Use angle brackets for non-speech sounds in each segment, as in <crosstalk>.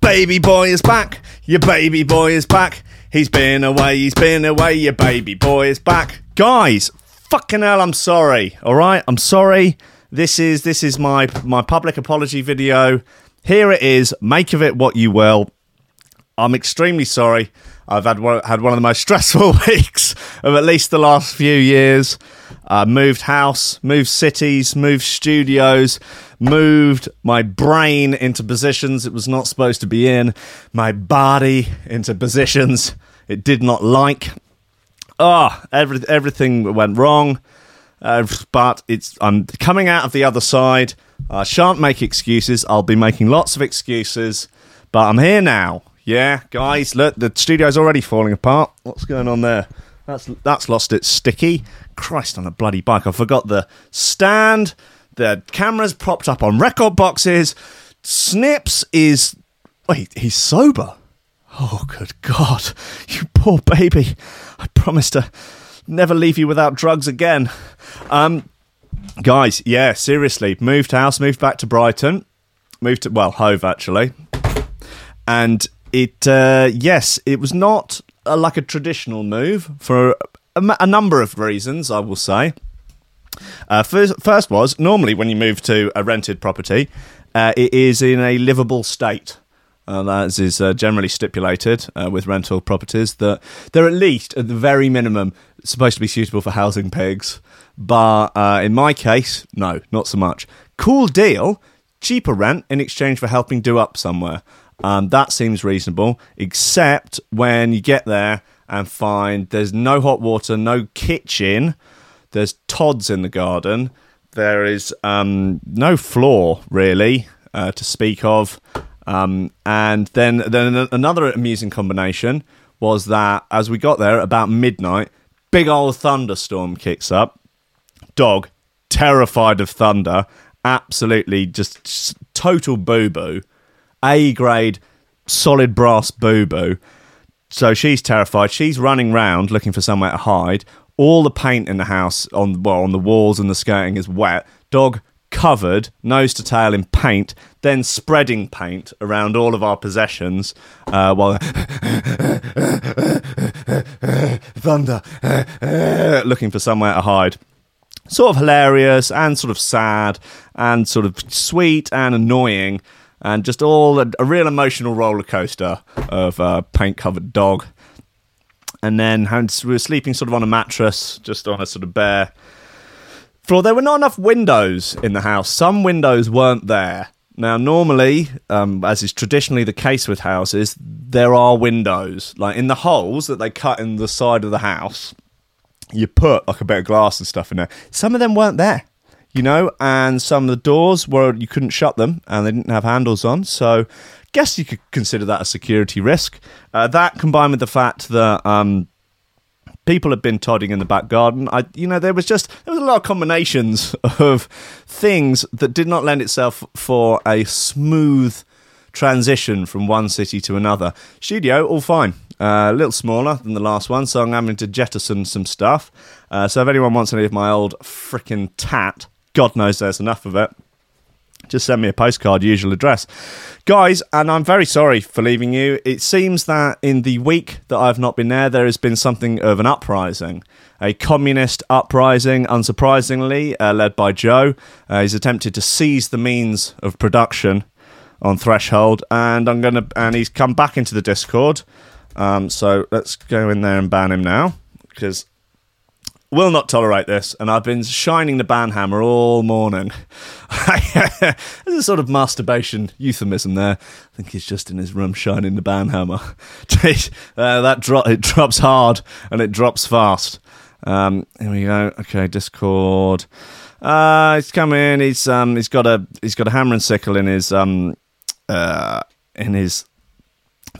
Baby boy is back. Your baby boy is back. He's been away. He's been away. Your baby boy is back. Guys, fucking hell, I'm sorry. All right, I'm sorry. This is this is my my public apology video. Here it is. Make of it what you will. I'm extremely sorry. I've had one, had one of the most <laughs> stressful <laughs> weeks of at least the last few years. Uh, moved house, moved cities, moved studios, moved my brain into positions it was not supposed to be in, my body into positions it did not like. Ah, oh, every, everything went wrong. Uh, but it's I'm coming out of the other side. I shan't make excuses. I'll be making lots of excuses, but I'm here now. Yeah, guys, look, the studio's already falling apart. What's going on there? That's that's lost its sticky. Christ on a bloody bike. I forgot the stand. The camera's propped up on record boxes. Snips is wait, he's sober. Oh, good God, you poor baby. I promised to never leave you without drugs again. Um, guys, yeah, seriously, moved house, moved back to Brighton, moved to well, Hove actually, and it uh, yes, it was not a, like a traditional move for a, a, number of reasons. I will say. Uh, first, first was normally when you move to a rented property, uh, it is in a livable state. Uh, that is uh, generally stipulated uh, with rental properties that they're at least, at the very minimum, supposed to be suitable for housing pigs. But uh, in my case, no, not so much. Cool deal, cheaper rent in exchange for helping do up somewhere. Um, that seems reasonable, except when you get there and find there's no hot water, no kitchen, there's Todd's in the garden, there is um, no floor really uh, to speak of. Um, and then, then another amusing combination was that as we got there about midnight, big old thunderstorm kicks up. Dog, terrified of thunder, absolutely just total boo boo a grade, solid brass boo boo. So she's terrified. She's running round looking for somewhere to hide. All the paint in the house on well on the walls and the skirting is wet. Dog covered nose to tail in paint, then spreading paint around all of our possessions uh, while <laughs> thunder <laughs> looking for somewhere to hide. Sort of hilarious and sort of sad and sort of sweet and annoying and just all a, a real emotional roller coaster of a paint covered dog. And then we were sleeping sort of on a mattress, just on a sort of bare floor. There were not enough windows in the house. Some windows weren't there. Now, normally, um, as is traditionally the case with houses, there are windows. Like in the holes that they cut in the side of the house, you put like a bit of glass and stuff in there. Some of them weren't there you know, and some of the doors were you couldn't shut them and they didn't have handles on. So, guess you could consider that a security risk. Uh, that combined with the fact that um, people had been todding in the back garden, I, you know, there was just there was a lot of combinations <laughs> of things that did not lend itself for a smooth transition from one city to another. Studio, all fine. Uh, a little smaller than the last one, so I'm having to jettison some stuff. Uh, so if anyone wants any of my old frickin' tat, God knows there's enough of it. Just send me a postcard, usual address. Guys, and I'm very sorry for leaving you. It seems that in the week that I've not been there, there has been something of an uprising. A communist uprising, unsurprisingly, uh, led by Joe. Uh, he's attempted to seize the means of production on Threshold, and I'm gonna and he's come back into the Discord. Um, so let's go in there and ban him now because will not tolerate this, and I've been shining the ban hammer all morning. <laughs> There's a sort of masturbation euphemism there. I think he's just in his room shining the banhammer. <laughs> uh, that dro- it drops hard and it drops fast. Um, here we go. Okay, Discord. Uh, he's come in. He's um, he's got a he's got a hammer and sickle in his um, uh, in his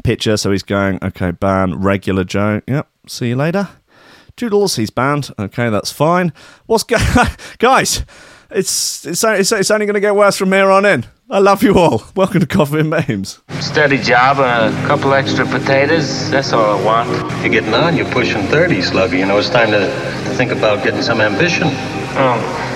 picture. So he's going. Okay, ban regular Joe. Yep. See you later. Doodles, he's banned. Okay, that's fine. What's go- <laughs> guys? It's it's it's, it's only going to get worse from here on in. I love you all. Welcome to Coffee and Memes. Steady job and a couple extra potatoes. That's all I want. You're getting on. You're pushing 30, Slugger. You know, it's time to, to think about getting some ambition. Oh,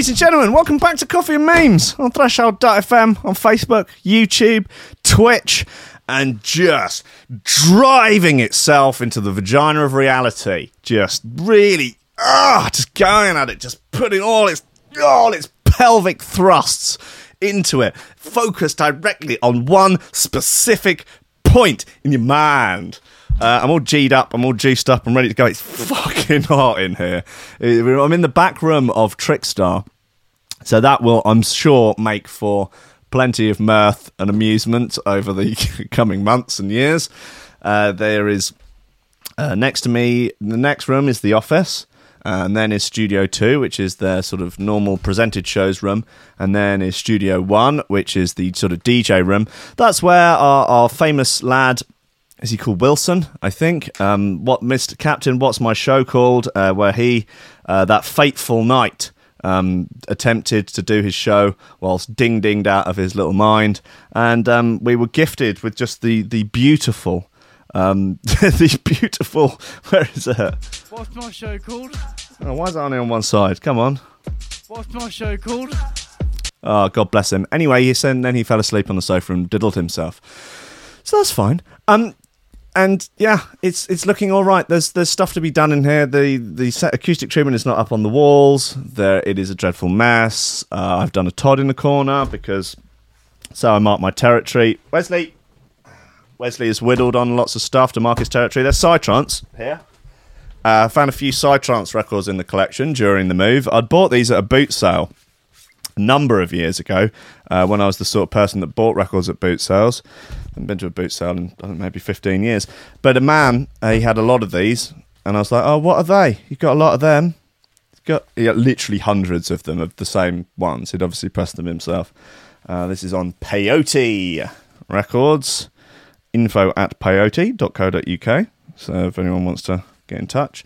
Ladies and gentlemen, welcome back to Coffee and Memes on Threshold.fm, on Facebook, YouTube, Twitch, and just driving itself into the vagina of reality. Just really, ah, just going at it, just putting all its, all its pelvic thrusts into it, focused directly on one specific point in your mind. Uh, I'm all G'd up, I'm all juiced up, I'm ready to go. It's fucking <laughs> hot in here. I'm in the back room of Trickstar. So that will, I'm sure, make for plenty of mirth and amusement over the <laughs> coming months and years. Uh, there is uh, next to me, the next room is the office. And then is Studio 2, which is their sort of normal presented shows room. And then is Studio 1, which is the sort of DJ room. That's where our, our famous lad, is he called Wilson? I think. Um, what Mr. Captain? What's my show called? Uh, where he uh, that fateful night um, attempted to do his show whilst ding dinged out of his little mind, and um, we were gifted with just the the beautiful. Um, <laughs> the beautiful. Where is it? What's my show called? Oh, why is it only on one side? Come on. What's my show called? Oh, God bless him. Anyway, he said, then he fell asleep on the sofa and diddled himself. So that's fine. Um, and yeah, it's it's looking all right. There's there's stuff to be done in here. The the acoustic treatment is not up on the walls. There, it is a dreadful mess. Uh, I've done a Todd in the corner because so I mark my territory. Wesley, Wesley has whittled on lots of stuff to mark his territory. There's Psytrance here. I uh, found a few Psytrance records in the collection during the move. I'd bought these at a boot sale number of years ago uh, when I was the sort of person that bought records at boot sales. I haven't been to a boot sale in know, maybe 15 years. But a man, uh, he had a lot of these, and I was like, oh, what are they? You've got a lot of them? He's got, he literally hundreds of them of the same ones. He'd obviously pressed them himself. Uh, this is on Peyote Records, info at peyote.co.uk. So if anyone wants to get in touch.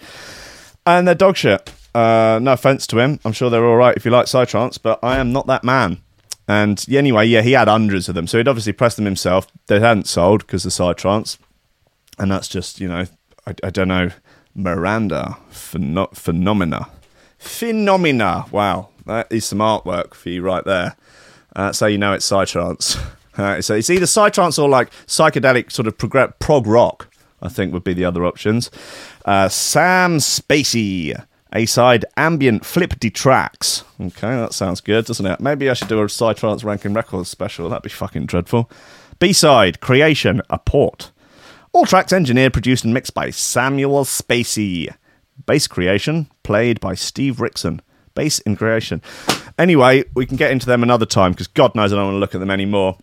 And they're dog shit. Uh, no offense to him. I'm sure they're all right if you like Psytrance, but I am not that man. And anyway, yeah, he had hundreds of them. So he'd obviously pressed them himself. They hadn't sold because of Psytrance. And that's just, you know, I, I don't know, Miranda pheno- Phenomena. Phenomena. Wow. That is some artwork for you right there. Uh, so you know it's Psytrance. <laughs> Uh, so it's either Psytrance or like psychedelic sort of prog, prog rock, I think would be the other options. Uh, Sam Spacey. A side ambient flippity tracks. Okay, that sounds good, doesn't it? Maybe I should do a side Psytrance ranking records special. That'd be fucking dreadful. B side creation a port. All tracks engineered, produced, and mixed by Samuel Spacey. Bass creation played by Steve Rickson. Bass in creation. Anyway, we can get into them another time because God knows I don't want to look at them anymore.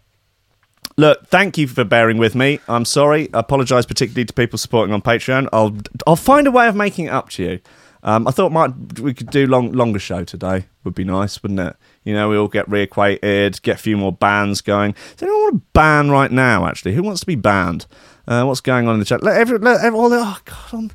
Look, thank you for bearing with me. I'm sorry. I apologise particularly to people supporting on Patreon. I'll I'll find a way of making it up to you. Um, I thought might we could do long longer show today. Would be nice, wouldn't it? You know, we all get reacquainted, get a few more bands going. Does anyone want to ban right now? Actually, who wants to be banned? Uh, what's going on in the chat? Let every, let every, oh god, I'm,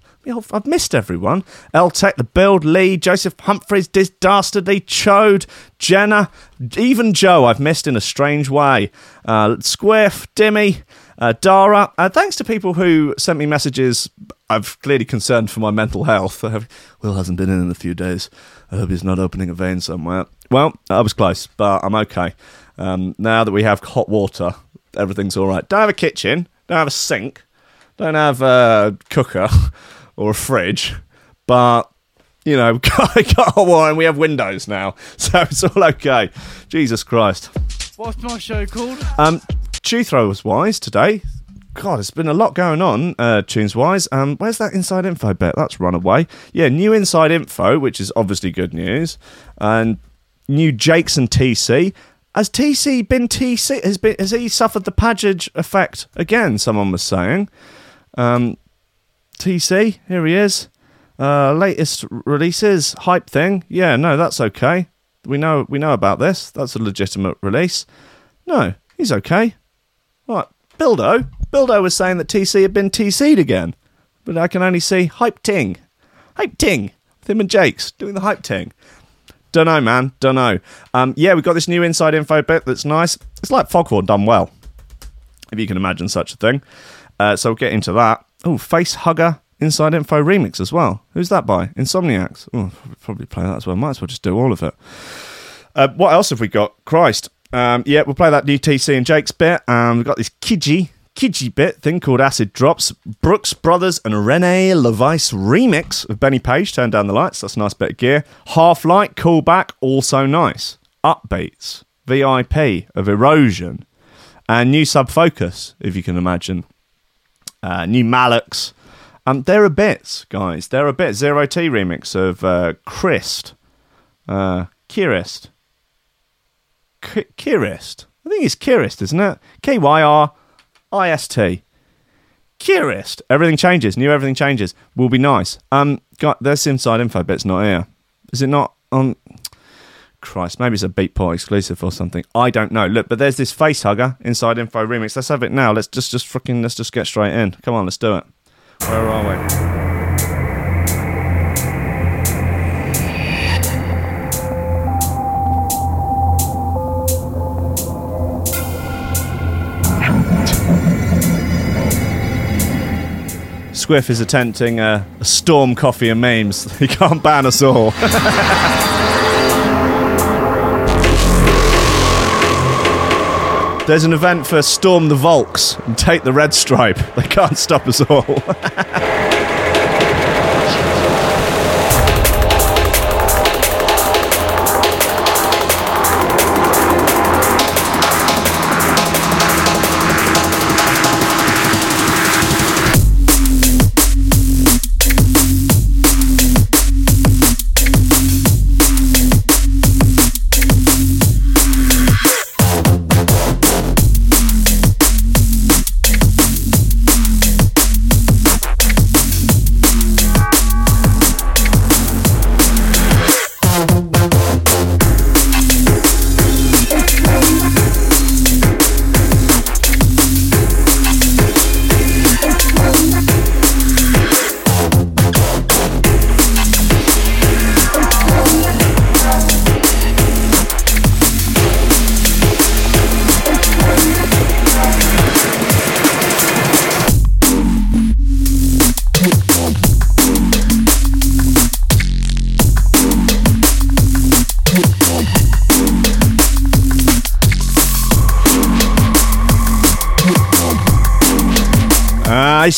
I've missed everyone. L Tech, the Build, Lee, Joseph Humphreys, Dastardly, Chode, Jenna, even Joe. I've missed in a strange way. Uh, Squiff, Dimmy. Uh, Dara, uh, thanks to people who sent me messages. I've clearly concerned for my mental health. Will hasn't been in in a few days. I hope he's not opening a vein somewhere. Well, I was close, but I'm okay. Um, now that we have hot water, everything's all right. Don't have a kitchen, don't have a sink, don't have a cooker <laughs> or a fridge, but you know, <laughs> got, got hot water and we have windows now, <laughs> so it's all okay. Jesus Christ. What's my show called? Um, Tune Throwers wise today. God, there's been a lot going on uh, tunes wise. Um, where's that inside info bit? That's run away. Yeah, new inside info, which is obviously good news. And new Jakes and TC. Has TC been TC? Has been has he suffered the Padgage effect again? Someone was saying. Um, TC, here he is. Uh, latest releases, hype thing. Yeah, no, that's okay. We know we know about this. That's a legitimate release. No, he's okay. What? Bildo? Bildo was saying that TC had been TC'd again. But I can only see hype ting. Hype ting. With him and Jakes doing the hype ting. Don't know, man. Don't know. Um, yeah, we've got this new inside info bit that's nice. It's like Foghorn done well, if you can imagine such a thing. Uh, so we'll get into that. Oh, Face Hugger Inside Info remix as well. Who's that by? Insomniacs. Oh, probably play that as well. Might as well just do all of it. Uh, what else have we got? Christ. Um, yeah, we'll play that new TC and Jake's bit. Um, we've got this Kidgy, Kidgy bit thing called Acid Drops. Brooks Brothers and Rene LaVice remix of Benny Page, Turn Down the Lights. That's a nice bit of gear. Half Light, Callback, also nice. Upbeats, VIP of Erosion. And new Sub Focus, if you can imagine. Uh, new Malux. Um, there are bits, guys. There are bits. Zero T remix of uh, Christ. Uh, Kyrist. K- Kyrist. I think it's Kyrist, isn't it? K Y R I S T. Kyrist. Everything changes. New everything changes. Will be nice. Um, got this inside info but it's not here. Is it not on? Christ, maybe it's a Beatport exclusive or something. I don't know. Look, but there's this face hugger inside info remix. Let's have it now. Let's just just freaking let's just get straight in. Come on, let's do it. Where are we? Squiff is attempting a, a storm coffee and memes. <laughs> He can't ban us all. <laughs> There's an event for Storm the Volks and take the red stripe. They can't stop us all. <laughs>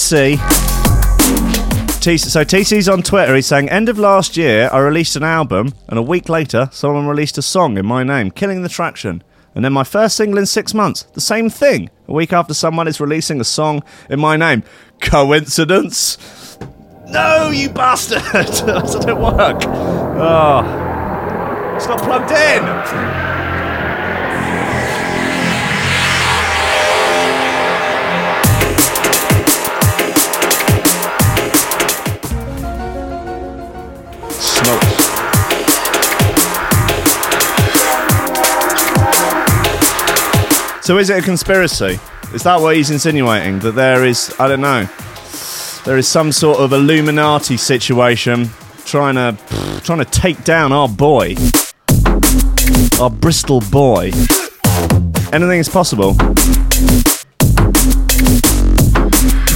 I see. T- so TC's on Twitter. He's saying, "End of last year, I released an album, and a week later, someone released a song in my name, killing the traction. And then my first single in six months, the same thing. A week after someone is releasing a song in my name. Coincidence? No, you bastard! <laughs> Doesn't work? Oh, it's not plugged in. So is it a conspiracy? Is that what he's insinuating? That there is, I don't know, there is some sort of Illuminati situation trying to trying to take down our boy, our Bristol boy. Anything is possible. I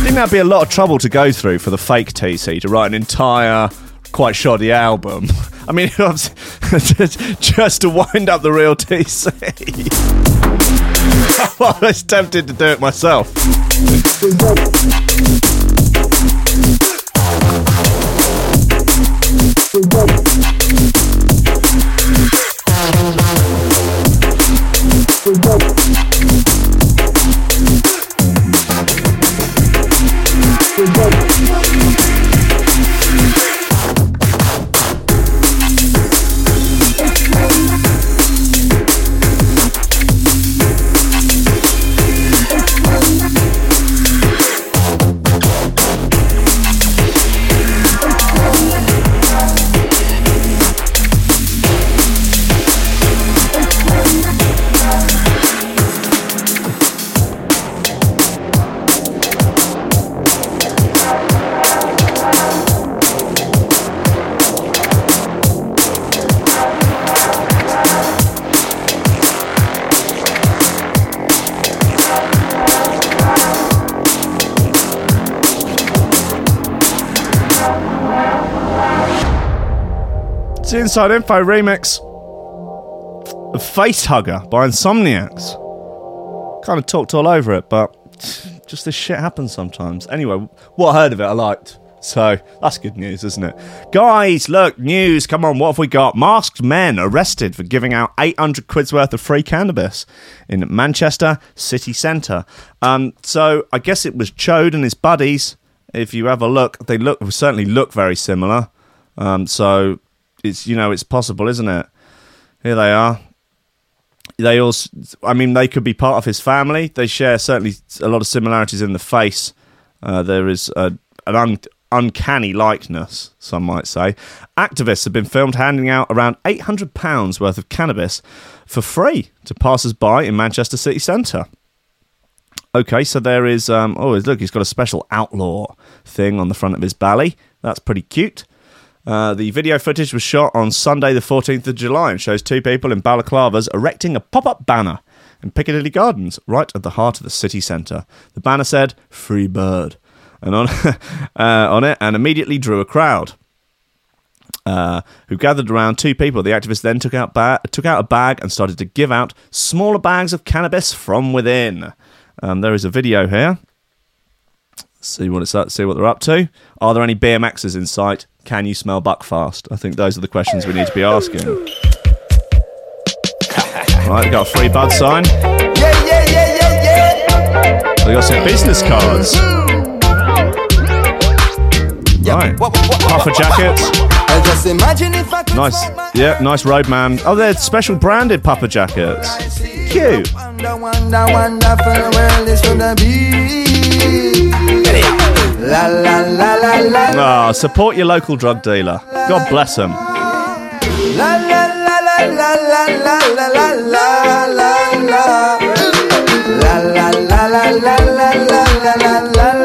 think that'd be a lot of trouble to go through for the fake TC to write an entire, quite shoddy album. <laughs> I mean, <laughs> <laughs> just to wind up the real TC. well, I was tempted to do it myself. Inside Info remix Face Hugger by Insomniacs. Kind of talked all over it, but just this shit happens sometimes. Anyway, what I heard of it, I liked. So that's good news, isn't it? Guys, look, news. Come on, what have we got? Masked men arrested for giving out 800 quid's worth of free cannabis in Manchester city centre. Um, so I guess it was Chode and his buddies. If you have a look, they look certainly look very similar. Um, so it's you know it's possible, isn't it? Here they are. They also, I mean, they could be part of his family. They share certainly a lot of similarities in the face. Uh, there is a, an un, uncanny likeness, some might say. Activists have been filmed handing out around £800 worth of cannabis for free to passers by in Manchester city centre. Okay, so there is. Um, oh, look, he's got a special outlaw thing on the front of his belly. That's pretty cute. Uh, the video footage was shot on Sunday, the 14th of July, and shows two people in balaclavas erecting a pop up banner in Piccadilly Gardens, right at the heart of the city centre. The banner said, Free Bird, and on, <laughs> uh, on it, and immediately drew a crowd. Uh, who gathered around two people. The activists then took out, ba- took out a bag and started to give out smaller bags of cannabis from within. Um, there is a video here. See what it's see what they're up to. Are there any BMXs in sight? Can you smell Buckfast? I think those are the questions we need to be asking. right, got a free bud sign. Yeah, yeah, yeah, yeah, yeah. They got some business cards. Right, puffer jackets. Nice, yeah, nice roadman. Oh, they're special branded puffer jackets. Cute. La la la la la Ah, support your local drug dealer. God bless him. la la la la la la la la la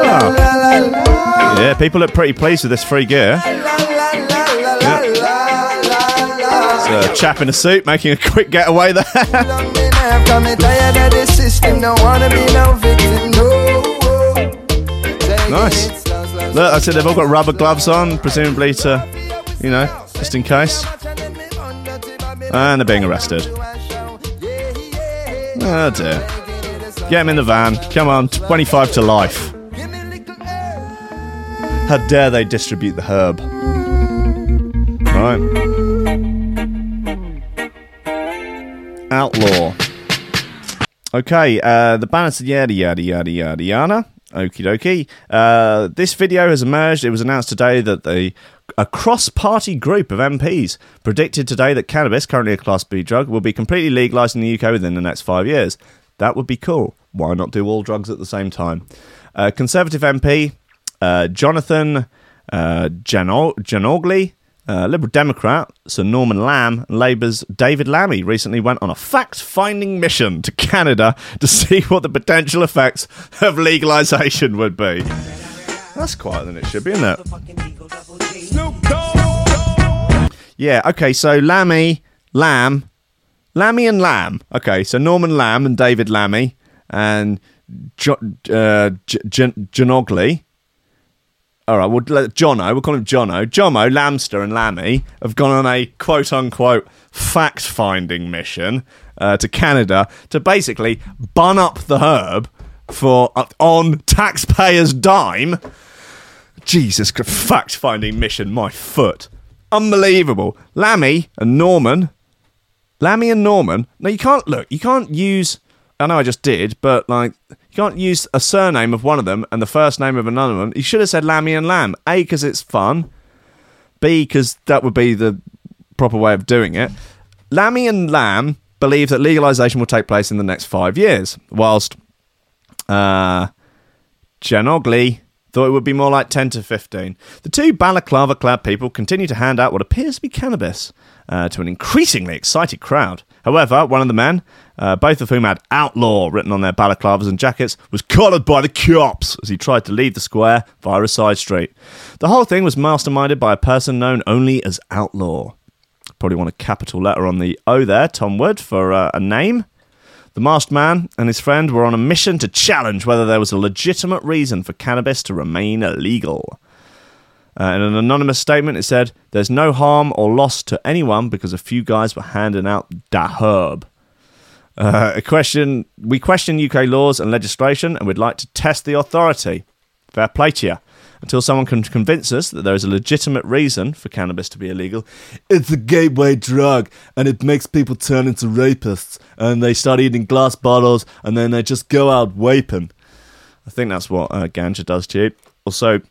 Ah. la la la Yeah, people look pretty pleased with this free gear. It's a chap in a suit making a quick getaway there. Nice. Look, I said they've all got rubber gloves on, presumably to, you know, just in case. And they're being arrested. Oh dear. Get him in the van. Come on, 25 to life. How dare they distribute the herb? Right. Outlaw. Okay, uh, the balance yada yada yada yada yada. Okie dokie. Uh, this video has emerged. It was announced today that the a cross-party group of MPs predicted today that cannabis, currently a Class B drug, will be completely legalised in the UK within the next five years. That would be cool. Why not do all drugs at the same time? Uh, Conservative MP uh, Jonathan uh, uh, Liberal Democrat Sir Norman Lamb, and Labour's David Lammy recently went on a fact finding mission to Canada to see what the potential effects of legalisation would be. That's quieter than it should be, isn't it? Yeah, okay, so Lammy, Lamb, Lammy and Lamb. Okay, so Norman Lamb and David Lammy and jo- uh, J- J- Djanogly. All right, we'll Jono, we'll call him Jono. Jomo, Lamster, and Lammy have gone on a quote unquote fact finding mission uh, to Canada to basically bun up the herb for uh, on taxpayers' dime. Jesus, fact finding mission, my foot. Unbelievable. Lammy and Norman. Lammy and Norman. No, you can't look, you can't use I know I just did, but like you can't use a surname of one of them and the first name of another one. You should have said Lammy and Lamb. A because it's fun. B because that would be the proper way of doing it. Lammy and Lamb believe that legalization will take place in the next five years, whilst uh, Djanogly thought it would be more like 10 to 15. The two balaclava clad people continue to hand out what appears to be cannabis uh, to an increasingly excited crowd. However, one of the men, uh, both of whom had outlaw written on their balaclavas and jackets, was collared by the cops as he tried to leave the square via a side street. The whole thing was masterminded by a person known only as Outlaw. Probably want a capital letter on the O there, Tom Wood, for uh, a name. The masked man and his friend were on a mission to challenge whether there was a legitimate reason for cannabis to remain illegal. Uh, in an anonymous statement, it said, There's no harm or loss to anyone because a few guys were handing out da herb. Uh, a question We question UK laws and legislation and we'd like to test the authority. Fair play to you. Until someone can convince us that there is a legitimate reason for cannabis to be illegal, it's a gateway drug and it makes people turn into rapists and they start eating glass bottles and then they just go out vaping. I think that's what uh, ganja does to you. Also,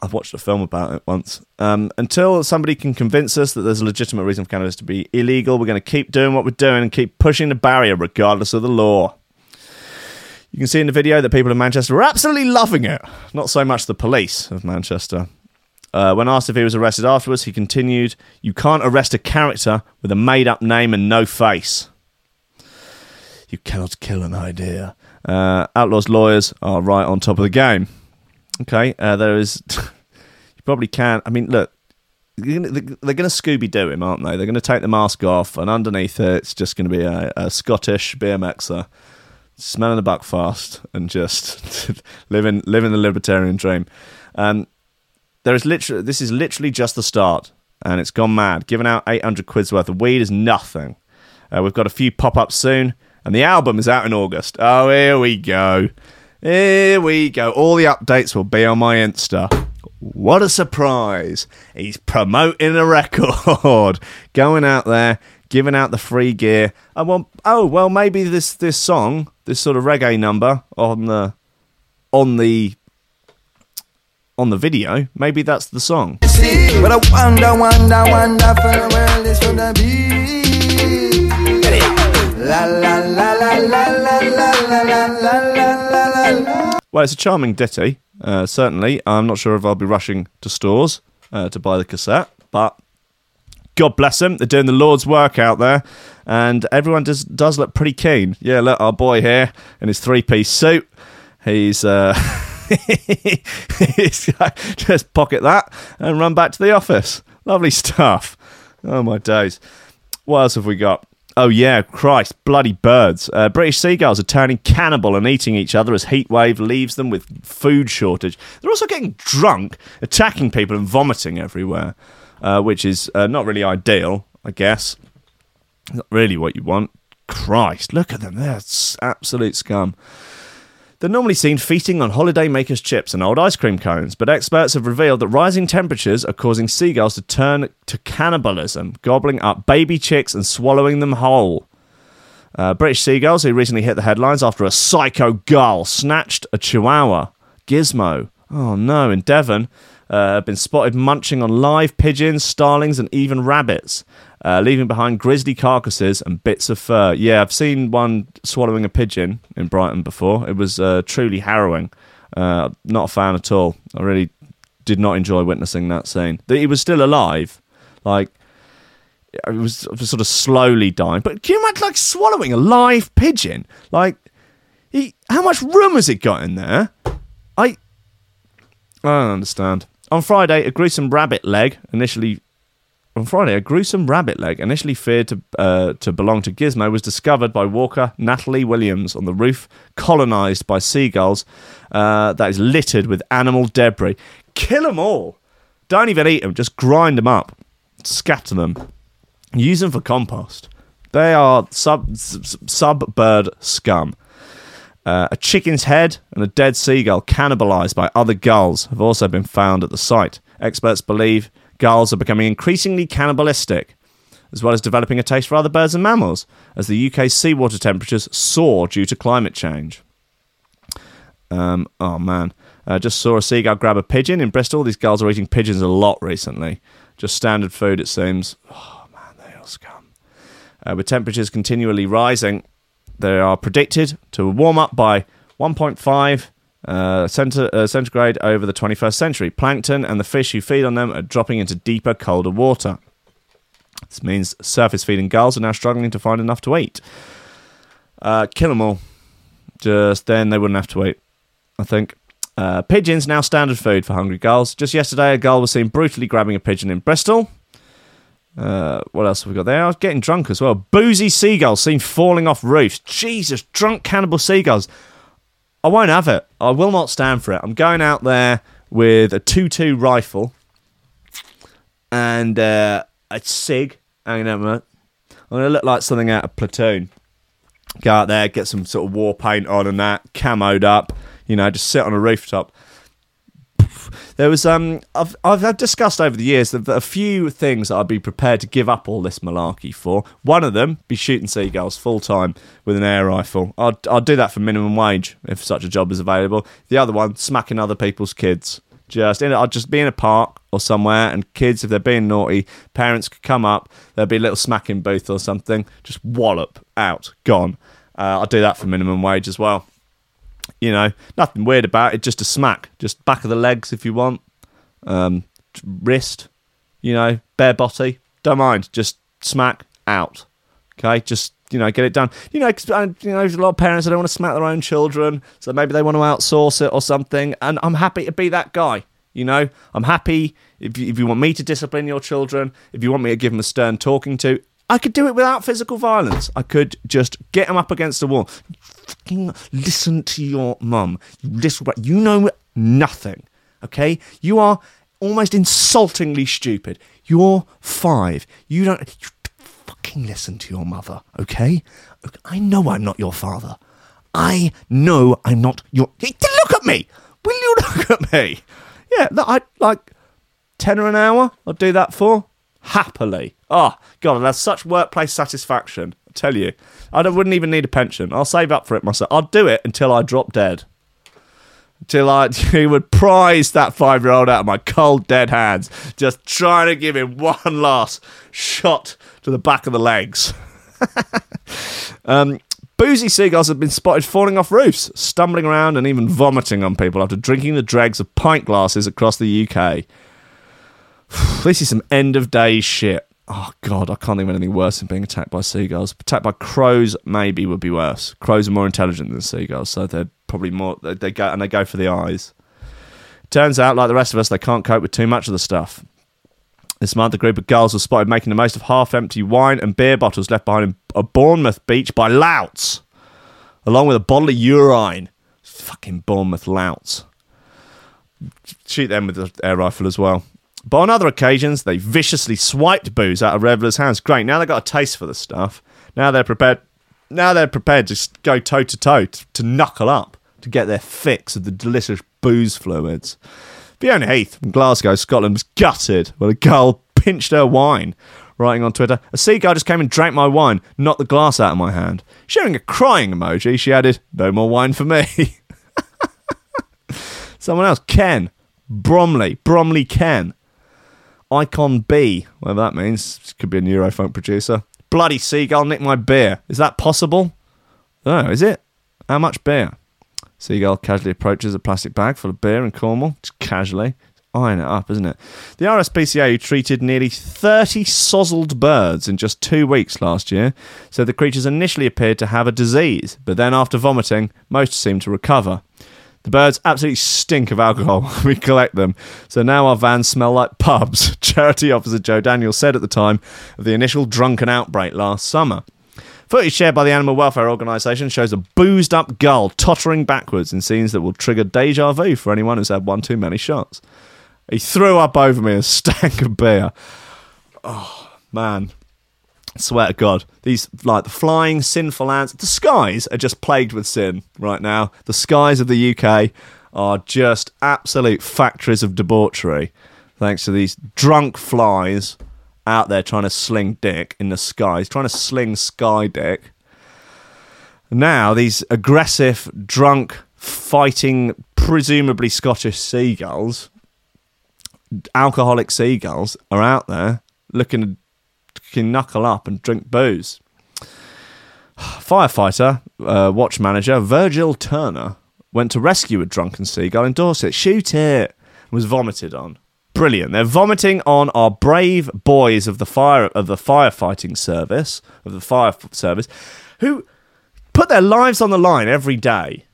I've watched a film about it once. Um, until somebody can convince us that there's a legitimate reason for cannabis to be illegal, we're going to keep doing what we're doing and keep pushing the barrier regardless of the law. You can see in the video that people in Manchester are absolutely loving it. Not so much the police of Manchester. Uh, when asked if he was arrested afterwards, he continued, You can't arrest a character with a made up name and no face. You cannot kill an idea. Uh, Outlaw's lawyers are right on top of the game. Okay, uh, there is. <laughs> you probably can't. I mean, look, they're going to Scooby Doo him, aren't they? They're going to take the mask off, and underneath it, it's just going to be a, a Scottish BMXer smelling the buck fast and just <laughs> living living the libertarian dream. Um, there is literally this is literally just the start, and it's gone mad. Giving out 800 quid's worth of weed is nothing. Uh, we've got a few pop ups soon, and the album is out in August. Oh, here we go. Here we go. All the updates will be on my Insta. What a surprise! He's promoting a record, <laughs> going out there, giving out the free gear. I want. Oh well, maybe this this song, this sort of reggae number on the on the on the video. Maybe that's the song. Wonder, wonder, wonderful world is gonna be. La la la la la la la la la la la Well, it's a charming ditty, uh, certainly. I'm not sure if I'll be rushing to stores uh, to buy the cassette, but God bless them. They're doing the Lord's work out there, and everyone does does look pretty keen. Yeah, look, our boy here in his three piece suit. He's uh, <laughs> he's just pocket that and run back to the office. Lovely stuff. Oh my days. What else have we got? Oh yeah, Christ, bloody birds! Uh, British seagulls are turning cannibal and eating each other as heatwave leaves them with food shortage. They're also getting drunk, attacking people and vomiting everywhere, uh, which is uh, not really ideal, I guess. Not really what you want. Christ, look at them! They're absolute scum. They're normally seen feasting on holiday makers' chips and old ice cream cones, but experts have revealed that rising temperatures are causing seagulls to turn to cannibalism, gobbling up baby chicks and swallowing them whole. Uh, British seagulls who recently hit the headlines after a psycho gull snatched a chihuahua, Gizmo. Oh no, in Devon, uh, have been spotted munching on live pigeons, starlings, and even rabbits, uh, leaving behind grisly carcasses and bits of fur. Yeah, I've seen one swallowing a pigeon in Brighton before. It was uh, truly harrowing. Uh, not a fan at all. I really did not enjoy witnessing that scene. That he was still alive, like it was sort of slowly dying. But can you imagine like swallowing a live pigeon? Like, he, how much room has it got in there? I I don't understand. On Friday, a gruesome rabbit leg initially. On Friday, a gruesome rabbit leg, initially feared to uh, to belong to Gizmo, was discovered by walker Natalie Williams on the roof, colonised by seagulls. Uh, that is littered with animal debris. Kill them all. Don't even eat them. Just grind them up, scatter them, use them for compost. They are sub sub bird scum. Uh, a chicken's head and a dead seagull cannibalized by other gulls have also been found at the site. Experts believe gulls are becoming increasingly cannibalistic, as well as developing a taste for other birds and mammals, as the UK's seawater temperatures soar due to climate change. Um, oh man, uh, just saw a seagull grab a pigeon in Bristol. These gulls are eating pigeons a lot recently. Just standard food, it seems. Oh man, they are scum. Uh, with temperatures continually rising, they are predicted to warm up by 1.5 uh, centi- uh, centigrade over the 21st century. Plankton and the fish who feed on them are dropping into deeper, colder water. This means surface feeding gulls are now struggling to find enough to eat. Uh, kill them all. Just then they wouldn't have to wait, I think. Uh, pigeons now standard food for hungry gulls. Just yesterday, a gull was seen brutally grabbing a pigeon in Bristol. Uh, what else have we got there? I was getting drunk as well. Boozy seagulls seen falling off roofs. Jesus, drunk cannibal seagulls. I won't have it. I will not stand for it. I'm going out there with a 2 2 rifle and uh, a cig hanging out. my- I'm gonna look like something out of Platoon. Go out there, get some sort of war paint on and that, camoed up. You know, just sit on a rooftop. There was um, I've I've discussed over the years that a few things that I'd be prepared to give up all this malarkey for. One of them be shooting seagulls full time with an air rifle. I'd I'd do that for minimum wage if such a job is available. The other one, smacking other people's kids. Just in, I'd just be in a park or somewhere, and kids, if they're being naughty, parents could come up. There'd be a little smacking booth or something. Just wallop out, gone. Uh, I'd do that for minimum wage as well you know, nothing weird about it. Just a smack, just back of the legs if you want, um, wrist, you know, bare body, don't mind. Just smack out. Okay, just you know, get it done. You know, 'cause, uh, you know, there's a lot of parents that don't want to smack their own children, so maybe they want to outsource it or something. And I'm happy to be that guy. You know, I'm happy if you, if you want me to discipline your children, if you want me to give them a stern talking to. I could do it without physical violence. I could just get them up against the wall. Fucking listen to your mum. You listen, you know nothing. Okay, you are almost insultingly stupid. You're five. You don't you fucking listen to your mother. Okay, I know I'm not your father. I know I'm not your. Look at me. Will you <laughs> look at me? Yeah, I like tenner an hour. I'll do that for happily. Oh God, that's such workplace satisfaction. I tell you, I wouldn't even need a pension. I'll save up for it myself. I'll do it until I drop dead. Until I <laughs> he would prize that five year old out of my cold dead hands, just trying to give him one last shot to the back of the legs. <laughs> um, boozy seagulls have been spotted falling off roofs, stumbling around, and even vomiting on people after drinking the dregs of pint glasses across the UK. <sighs> this is some end of day shit. Oh god, I can't think of anything worse than being attacked by seagulls. Attacked by crows maybe would be worse. Crows are more intelligent than seagulls, so they're probably more. They, they go and they go for the eyes. Turns out, like the rest of us, they can't cope with too much of the stuff. This month, a group of girls were spotted making the most of half-empty wine and beer bottles left behind in a Bournemouth beach by louts, along with a bottle of urine. Fucking Bournemouth louts. Shoot them with the air rifle as well. But on other occasions, they viciously swiped booze out of revelers' hands. Great. Now they've got a taste for the stuff. Now they're prepared. Now they're prepared to go toe to toe to knuckle up to get their fix of the delicious booze fluids. Fiona Heath from Glasgow, Scotland, was gutted when a girl pinched her wine. Writing on Twitter, a seagull just came and drank my wine, knocked the glass out of my hand. Sharing a crying emoji, she added, "No more wine for me." <laughs> Someone else, Ken Bromley, Bromley Ken. Icon B, whatever that means. Could be a Neurofunk producer. Bloody seagull nicked my beer. Is that possible? Oh, is it? How much beer? Seagull casually approaches a plastic bag full of beer in Cornwall. Just casually. Eyeing it up, isn't it? The RSPCA who treated nearly 30 sozzled birds in just two weeks last year said the creatures initially appeared to have a disease, but then after vomiting, most seemed to recover. The birds absolutely stink of alcohol <laughs> when we collect them, so now our vans smell like pubs, <laughs> charity officer Joe Daniels said at the time of the initial drunken outbreak last summer. Footage shared by the Animal Welfare Organisation shows a boozed up gull tottering backwards in scenes that will trigger deja vu for anyone who's had one too many shots. He threw up over me a <laughs> stank of beer. Oh, man. Swear to God, these like the flying sinful ants. The skies are just plagued with sin right now. The skies of the UK are just absolute factories of debauchery, thanks to these drunk flies out there trying to sling dick in the skies, trying to sling sky dick. Now these aggressive, drunk, fighting, presumably Scottish seagulls, alcoholic seagulls, are out there looking can knuckle up and drink booze. Firefighter, uh, watch manager Virgil Turner went to rescue a drunken seagull in Dorset. Shoot it! Was vomited on. Brilliant. They're vomiting on our brave boys of the fire of the firefighting service of the fire service, who put their lives on the line every day,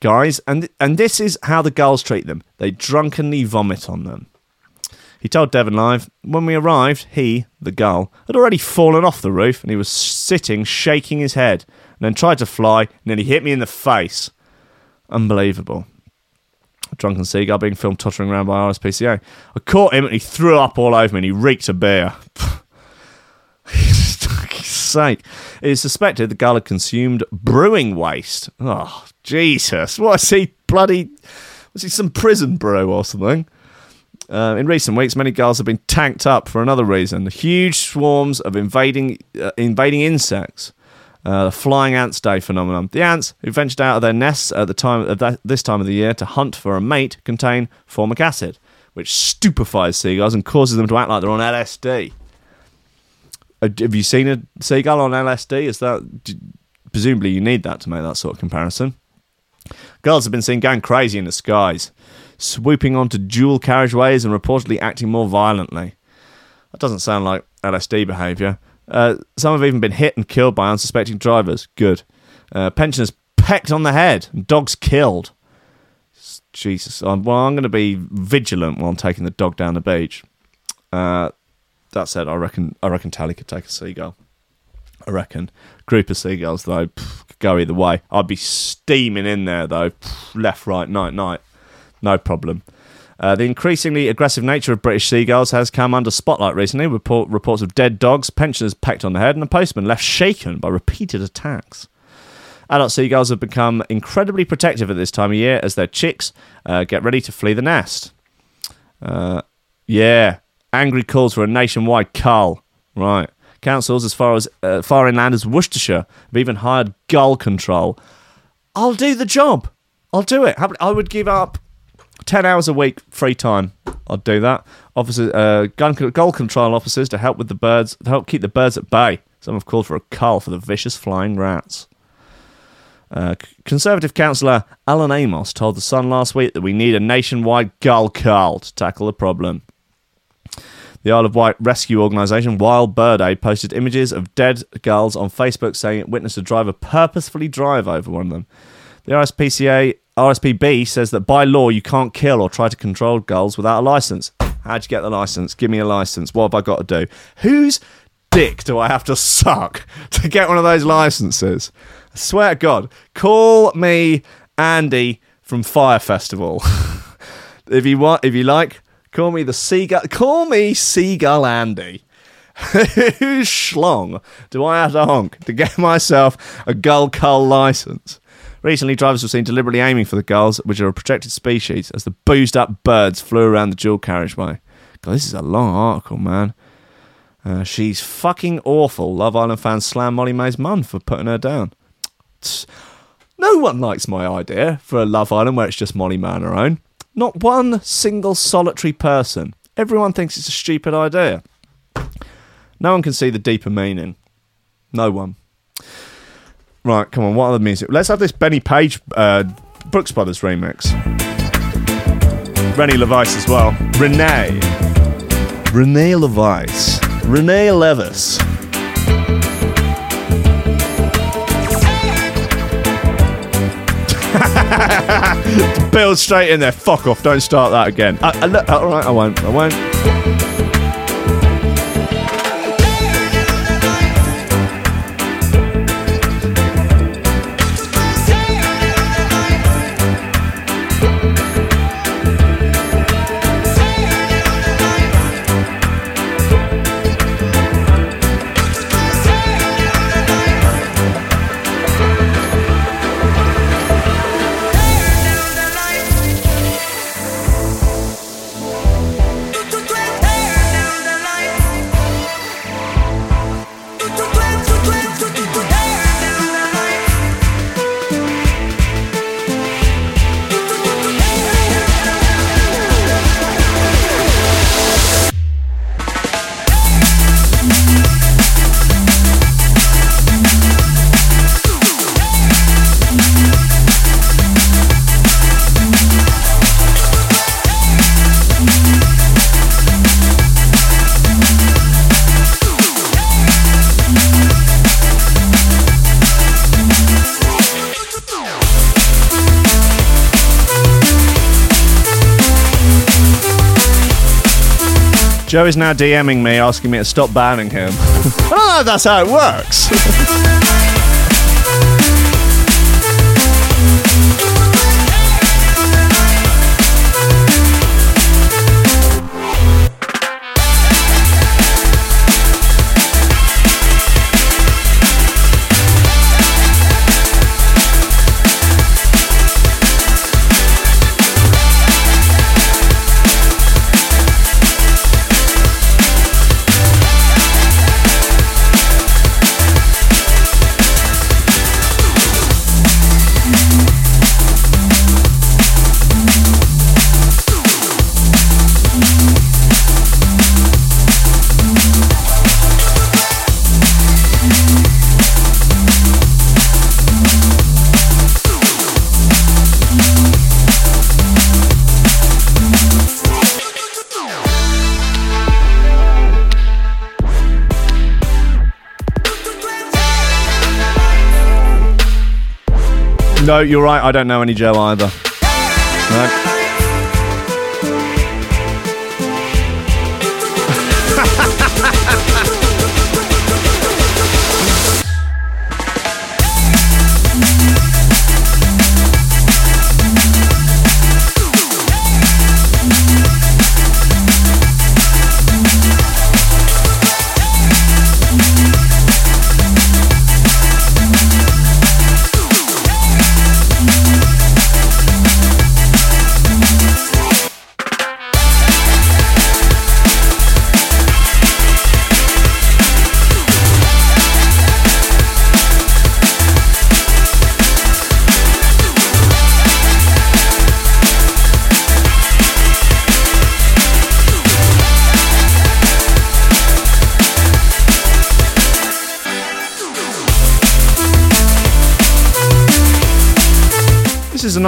guys. And and this is how the gulls treat them. They drunkenly vomit on them. He told Devon Live, when we arrived, he, the gull, had already fallen off the roof and he was sitting shaking his head and then tried to fly he hit me in the face. Unbelievable. A drunken seagull being filmed tottering around by RSPCA. I caught him and he threw up all over me and he reeked of beer. <laughs> Sake. It is suspected the gull had consumed brewing waste. Oh, Jesus. What is he bloody. Was he some prison brew or something? Uh, in recent weeks, many gulls have been tanked up for another reason: the huge swarms of invading uh, invading insects. Uh, the flying ants day phenomenon. The ants who ventured out of their nests at the time of that, this time of the year to hunt for a mate contain formic acid, which stupefies seagulls and causes them to act like they're on LSD. Uh, Have you seen a seagull on LSD? Is that presumably you need that to make that sort of comparison? Girls have been seen going crazy in the skies, swooping onto dual carriageways and reportedly acting more violently. That doesn't sound like LSD behaviour. Uh, some have even been hit and killed by unsuspecting drivers. Good. Uh, pensioners pecked on the head and dogs killed. Jesus. Um, well, I'm going to be vigilant while I'm taking the dog down the beach. Uh, that said, I reckon I reckon Tally could take a seagull. I reckon. Group of seagulls though pff, could go either way. I'd be steaming in there though, pff, left, right, night, night, no problem. Uh, the increasingly aggressive nature of British seagulls has come under spotlight recently. Report, reports of dead dogs, pensioners pecked on the head, and a postman left shaken by repeated attacks. Adult seagulls have become incredibly protective at this time of year as their chicks uh, get ready to flee the nest. Uh, yeah, angry calls for a nationwide cull. Right. Councils as far as uh, far inland as Worcestershire have even hired gull control. I'll do the job. I'll do it. I would give up ten hours a week free time. I'd do that. Officers, uh, gun gull control officers to help with the birds, to help keep the birds at bay. Some have called for a cull for the vicious flying rats. Uh, Conservative councillor Alan Amos told The Sun last week that we need a nationwide gull cull to tackle the problem. The Isle of Wight rescue organisation Wild Bird Aid posted images of dead gulls on Facebook saying it witnessed a driver purposefully drive over one of them. The RSPCA RSPB says that by law you can't kill or try to control gulls without a license. How'd you get the license? Give me a license. What have I got to do? Whose dick do I have to suck to get one of those licenses? I swear to God, call me Andy from Fyre Festival. <laughs> if you want, if you like, call me the seagull. Call me Seagull Andy. <laughs> Whose schlong do I have to honk to get myself a gull cull license? Recently, drivers were seen deliberately aiming for the gulls, which are a protected species, as the boozed up birds flew around the dual carriageway. God, this is a long article, man. Uh, she's fucking awful. Love Island fans slam Molly-Mae's mum for putting her down. No one likes my idea for a Love Island where it's just Molly-Mae on her own. Not one single solitary person. Everyone thinks it's a stupid idea. No one can see the deeper meaning. No one. Right, come on, what other music? Let's have this Benny Page uh, Brooks Brothers remix. Rennie Levice as well. Renee. Rene LaVice. Renee Levis. <laughs> Build straight in there. Fuck off. Don't start that again. I, I, look, uh, all right, I won't. I won't. Joe is now DMing me asking me to stop banning him. <laughs> I don't know if that's how it works. <laughs> No, you're right. I don't know any Joe either.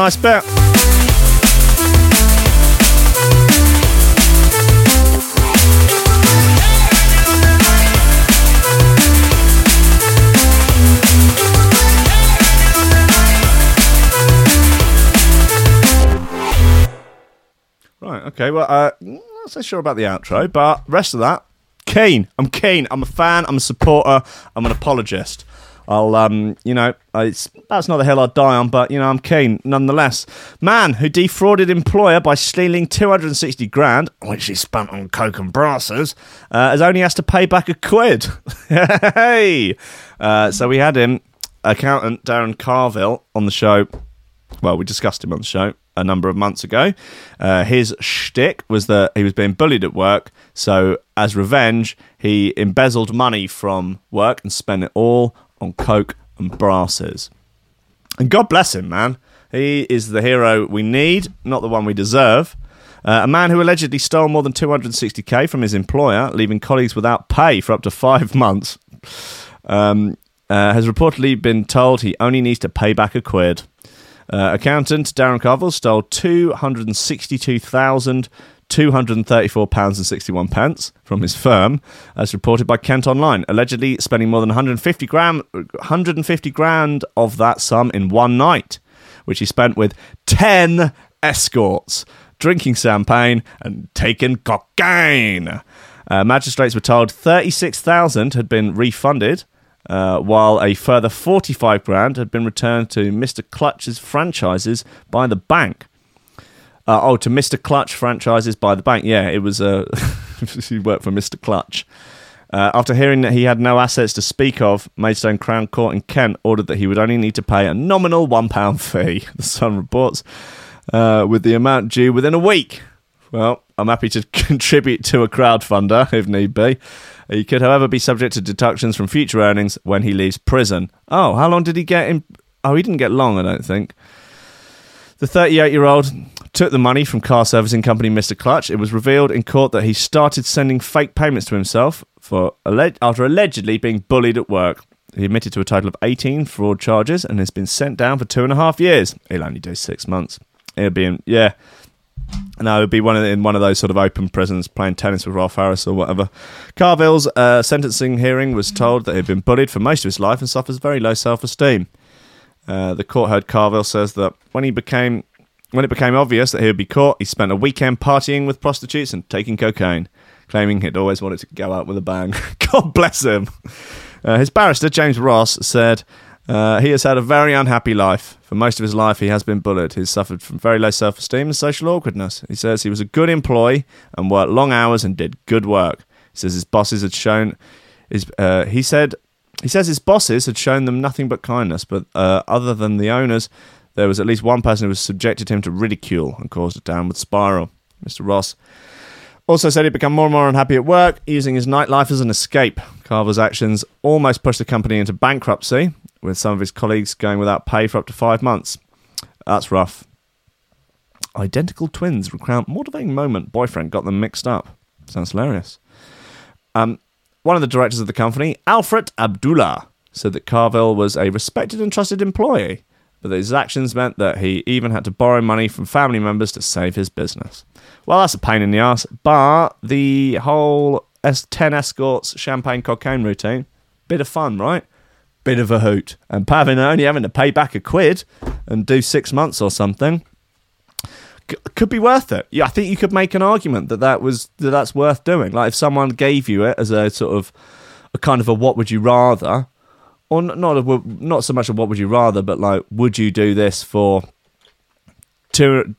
Nice bit. Right, okay, well, uh, not so sure about the outro, but rest of that, keen. I'm keen. I'm a fan. I'm a supporter. I'm an apologist. I'll, um, you know, it's that's not the hill I'd die on, but you know, I'm keen nonetheless. Man who defrauded employer by stealing 260 grand, which he spent on coke and brasses, uh, has only has to pay back a quid. <laughs> hey, uh, so we had him, accountant Darren Carville, on the show. Well, we discussed him on the show a number of months ago. Uh, his shtick was that he was being bullied at work, so as revenge, he embezzled money from work and spent it all on coke and brasses. And God bless him, man. He is the hero we need, not the one we deserve. Uh, a man who allegedly stole more than 260k from his employer, leaving colleagues without pay for up to five <laughs> months, um, uh, has reportedly been told he only needs to pay back a quid. Uh, accountant Darren Carville stole two hundred and sixty-two thousand two hundred and thirty-four pounds and sixty-one pence from his firm, as reported by Kent Online. Allegedly spending more than 150 grand, 150 grand of that sum in one night, which he spent with ten escorts, drinking champagne and taking cocaine. Uh, magistrates were told 36,000 had been refunded uh, while a further 45 grand had been returned to Mr. Clutch's franchises by the bank. Uh, oh, to Mr. Clutch franchises by the bank. Yeah, it was. Uh, <laughs> he worked for Mr. Clutch. Uh, after hearing that he had no assets to speak of, Maidstone Crown Court in Kent ordered that he would only need to pay a nominal £1 fee, <laughs> the Sun reports, uh, with the amount due within a week. Well, I'm happy to <laughs> contribute to a crowdfunder if need be. He could, however, be subject to deductions from future earnings when he leaves prison. Oh, how long did he get in? Oh, he didn't get long, I don't think. The 38 year old took the money from car servicing company Mr. Clutch. It was revealed in court that he started sending fake payments to himself for after allegedly being bullied at work. He admitted to a total of 18 fraud charges and has been sent down for two and a half years. He'll only do six months. He'll be in, yeah. No, it'd be one of in one of those sort of open prisons, playing tennis with Rolf Harris or whatever. Carville's uh, sentencing hearing was told that he'd been bullied for most of his life and suffers very low self-esteem. Uh, the court heard Carville says that when he became when it became obvious that he would be caught, he spent a weekend partying with prostitutes and taking cocaine, claiming he'd always wanted to go out with a bang. <laughs> God bless him. Uh, his barrister, James Ross, said uh, he has had a very unhappy life. For most of his life, he has been bullied. He's suffered from very low self esteem and social awkwardness. He says he was a good employee and worked long hours and did good work. He says his bosses had shown. His, uh, he said he says his bosses had shown them nothing but kindness, but uh, other than the owners, there was at least one person who was subjected him to ridicule and caused a downward spiral. Mr. Ross also said he'd become more and more unhappy at work, using his nightlife as an escape. Carver's actions almost pushed the company into bankruptcy, with some of his colleagues going without pay for up to five months. That's rough. Identical twins recount motivating moment boyfriend got them mixed up. Sounds hilarious. Um, one of the directors of the company, Alfred Abdullah, said that Carville was a respected and trusted employee, but his actions meant that he even had to borrow money from family members to save his business. Well, that's a pain in the ass, but the whole S- 10 escorts champagne cocaine routine, bit of fun, right? Bit of a hoot. And Pavin only having to pay back a quid, and do six months or something, could be worth it. Yeah, I think you could make an argument that that was that that's worth doing. Like if someone gave you it as a sort of a kind of a what would you rather, or not not so much of what would you rather, but like would you do this for two,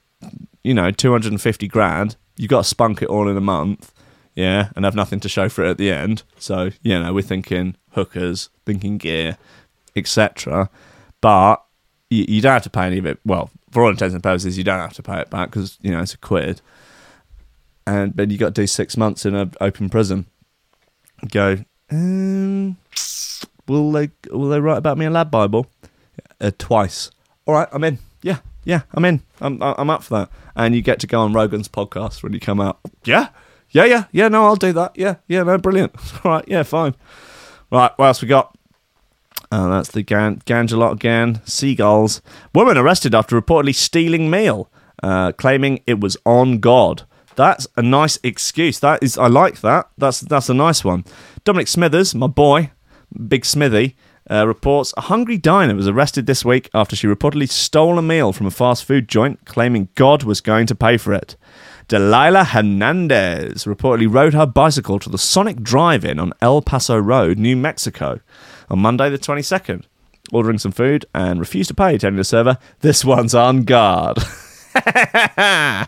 you know, two hundred and fifty grand? You got to spunk it all in a month, yeah, and have nothing to show for it at the end. So you know, we're thinking hookers, thinking gear, etc. But you, you don't have to pay any of it. Well, for all intents and purposes, you don't have to pay it back because you know it's a quid. And then you got to do six months in an open prison. Go. Um, will they will they write about me in Lad Bible? Uh, twice. All right, I'm in. Yeah, yeah, I'm in. I'm I'm up for that. And you get to go on Rogan's podcast when you come out. Yeah, yeah, yeah, yeah. No, I'll do that. Yeah, yeah. No, brilliant. <laughs> All right, yeah, fine. Right, what else we got? Uh, that's the Gan- Ganjalot again. Seagulls. Woman arrested after reportedly stealing meal, uh, claiming it was on God. That's a nice excuse. That is, I like that. That's that's a nice one. Dominic Smithers, my boy, Big Smithy, uh, reports a hungry diner was arrested this week after she reportedly stole a meal from a fast food joint, claiming God was going to pay for it. Delilah Hernandez reportedly rode her bicycle to the Sonic Drive-In on El Paseo Road, New Mexico, on Monday the 22nd, ordering some food and refused to pay, telling the server, "This one's on guard." <laughs> I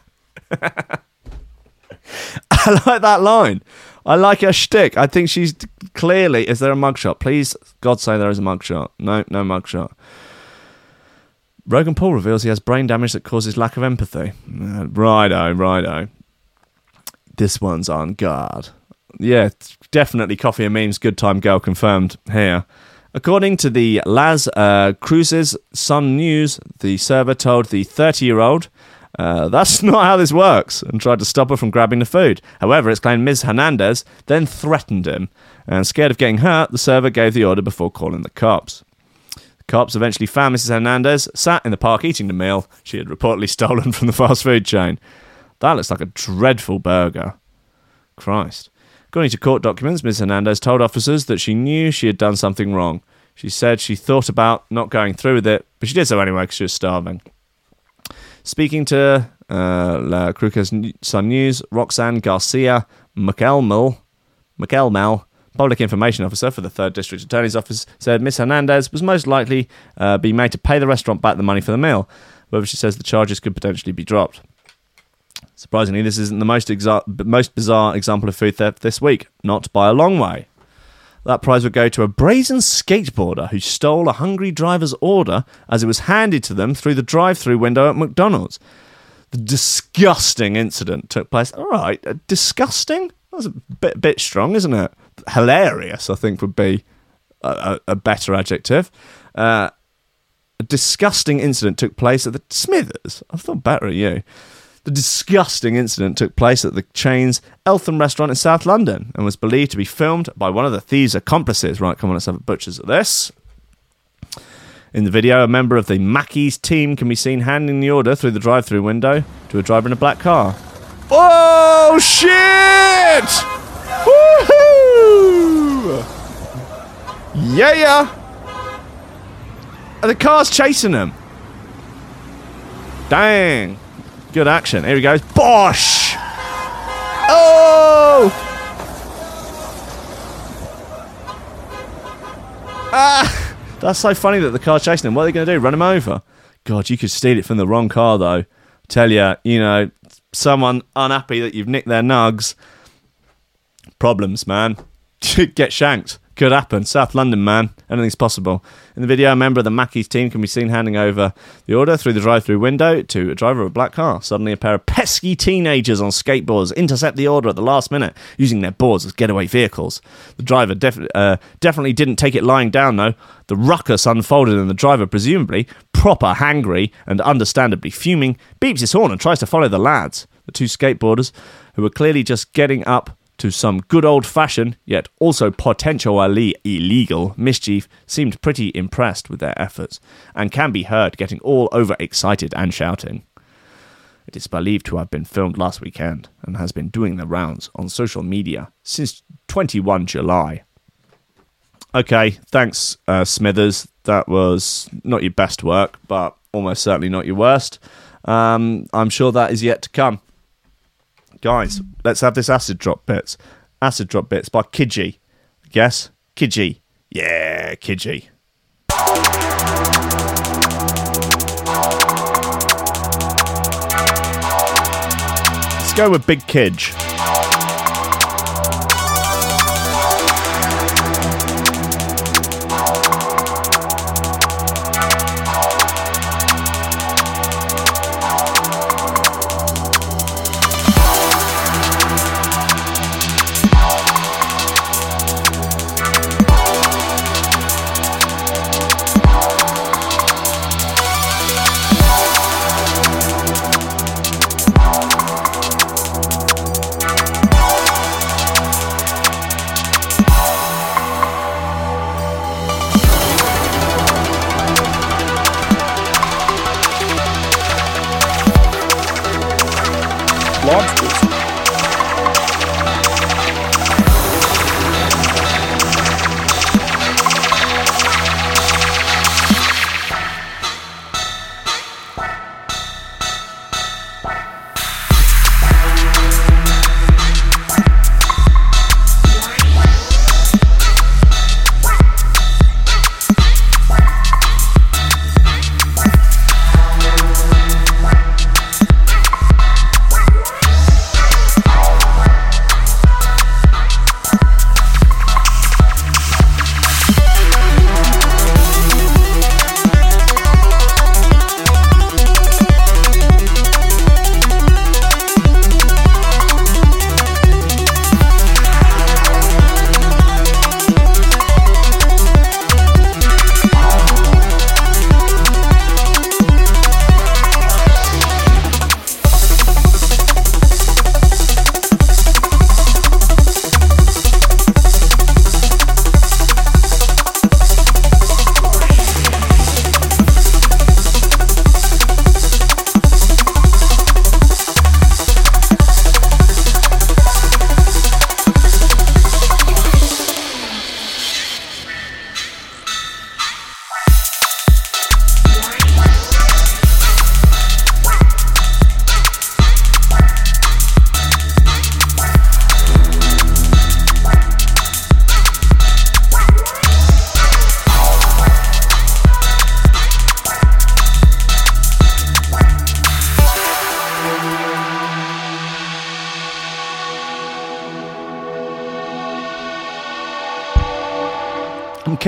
like that line. I like her shtick. I think she's clearly. Is there a mugshot? Please, God, say there is a mugshot. No, no mugshot. Logan Paul reveals he has brain damage that causes lack of empathy. Uh, righto, righto. This one's on guard. Yeah, definitely coffee and memes. Good time girl confirmed here. According to the Las uh, Cruces Sun News, the server told the 30 year old uh, that's <laughs> not how this works and tried to stop her from grabbing the food. However, it's claimed Ms. Hernandez then threatened him, and scared of getting hurt, the server gave the order before calling the cops. The cops eventually found Mrs. Hernandez sat in the park eating the meal she had reportedly <laughs> stolen from the fast food chain. That looks like a dreadful burger. Christ. According to court documents, Ms. Hernandez told officers that she knew she had done something wrong. She said she thought about not going through with it, but she did so anyway because she was starving. Speaking to uh, La Cruces Sun News, Roxanne Garcia McElmel, McElmel, public information officer for the 3rd District Attorney's Office, said Miss Hernandez was most likely uh, be made to pay the restaurant back the money for the meal. However, she says the charges could potentially be dropped. Surprisingly, this isn't the most, exa- most bizarre example of food theft this week, not by a long way. That prize would go to a brazen skateboarder who stole a hungry driver's order as it was handed to them through the drive through window at McDonald's. The disgusting incident took place. All right, uh, disgusting? That's a bit, bit strong, isn't it? Hilarious, I think, would be a, a, a better adjective. Uh, a disgusting incident took place at the Smithers. I thought better of you. The disgusting incident took place at the chain's Eltham restaurant in South London and was believed to be filmed by one of the thieves' accomplices. Right, come on, let's have a butcher's at this. In the video, a member of the Mackey's team can be seen handing the order through the drive through window to a driver in a black car. Oh, shit! Woohoo! Yeah, yeah! And the car's chasing them. Dang. Good action. Here he goes. Bosh! Oh! Ah! That's so funny that the car's chasing him. What are they going to do? Run him over? God, you could steal it from the wrong car, though. Tell you, you know, someone unhappy that you've nicked their nugs. Problems, man. <laughs> Get shanked. Could happen. South London, man. Anything's possible. In the video, a member of the Mackey's team can be seen handing over the order through the drive through window to a driver of a black car. Suddenly, a pair of pesky teenagers on skateboards intercept the order at the last minute, using their boards as getaway vehicles. The driver def- uh, definitely didn't take it lying down, though. The ruckus unfolded, and the driver, presumably proper hangry and understandably fuming, beeps his horn and tries to follow the lads. The two skateboarders, who were clearly just getting up to some good old fashioned, yet also potentially illegal mischief, seemed pretty impressed with their efforts, and can be heard getting all over excited and shouting. It is believed to have been filmed last weekend and has been doing the rounds on social media since 21 July. Okay, thanks, uh, Smithers. That was not your best work, but almost certainly not your worst. Um, I'm sure that is yet to come. Guys, let's have this acid drop bits. Acid drop bits by Kidji. Yes, Kidji. Yeah, Kidji. Let's go with Big Kidge. Lobsters.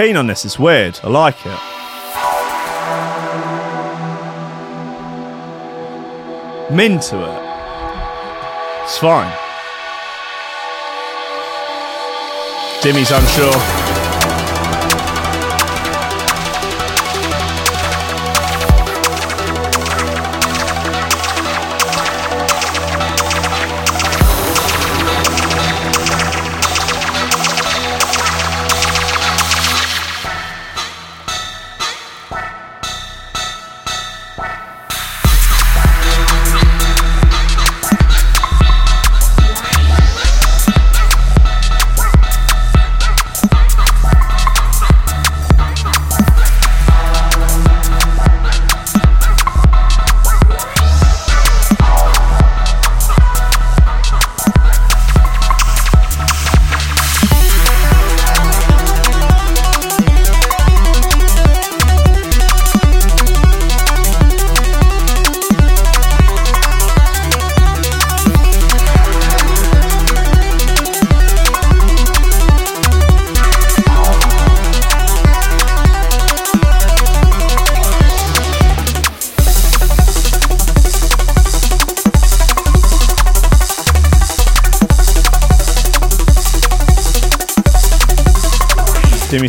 Keen on this. It's weird. I like it. I'm into it. It's fine. Jimmy's unsure.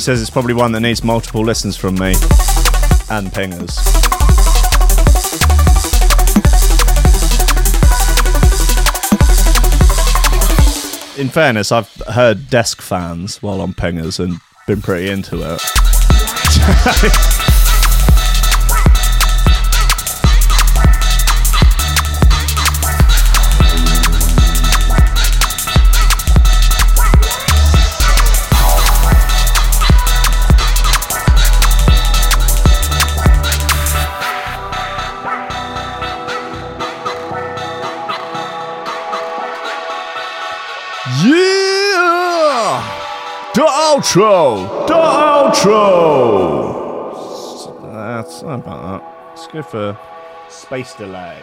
Says it's probably one that needs multiple listens from me and pingers. In fairness, I've heard desk fans while on pingers and been pretty into it. <laughs> outro! The outro! That's about that. Let's go for space delay.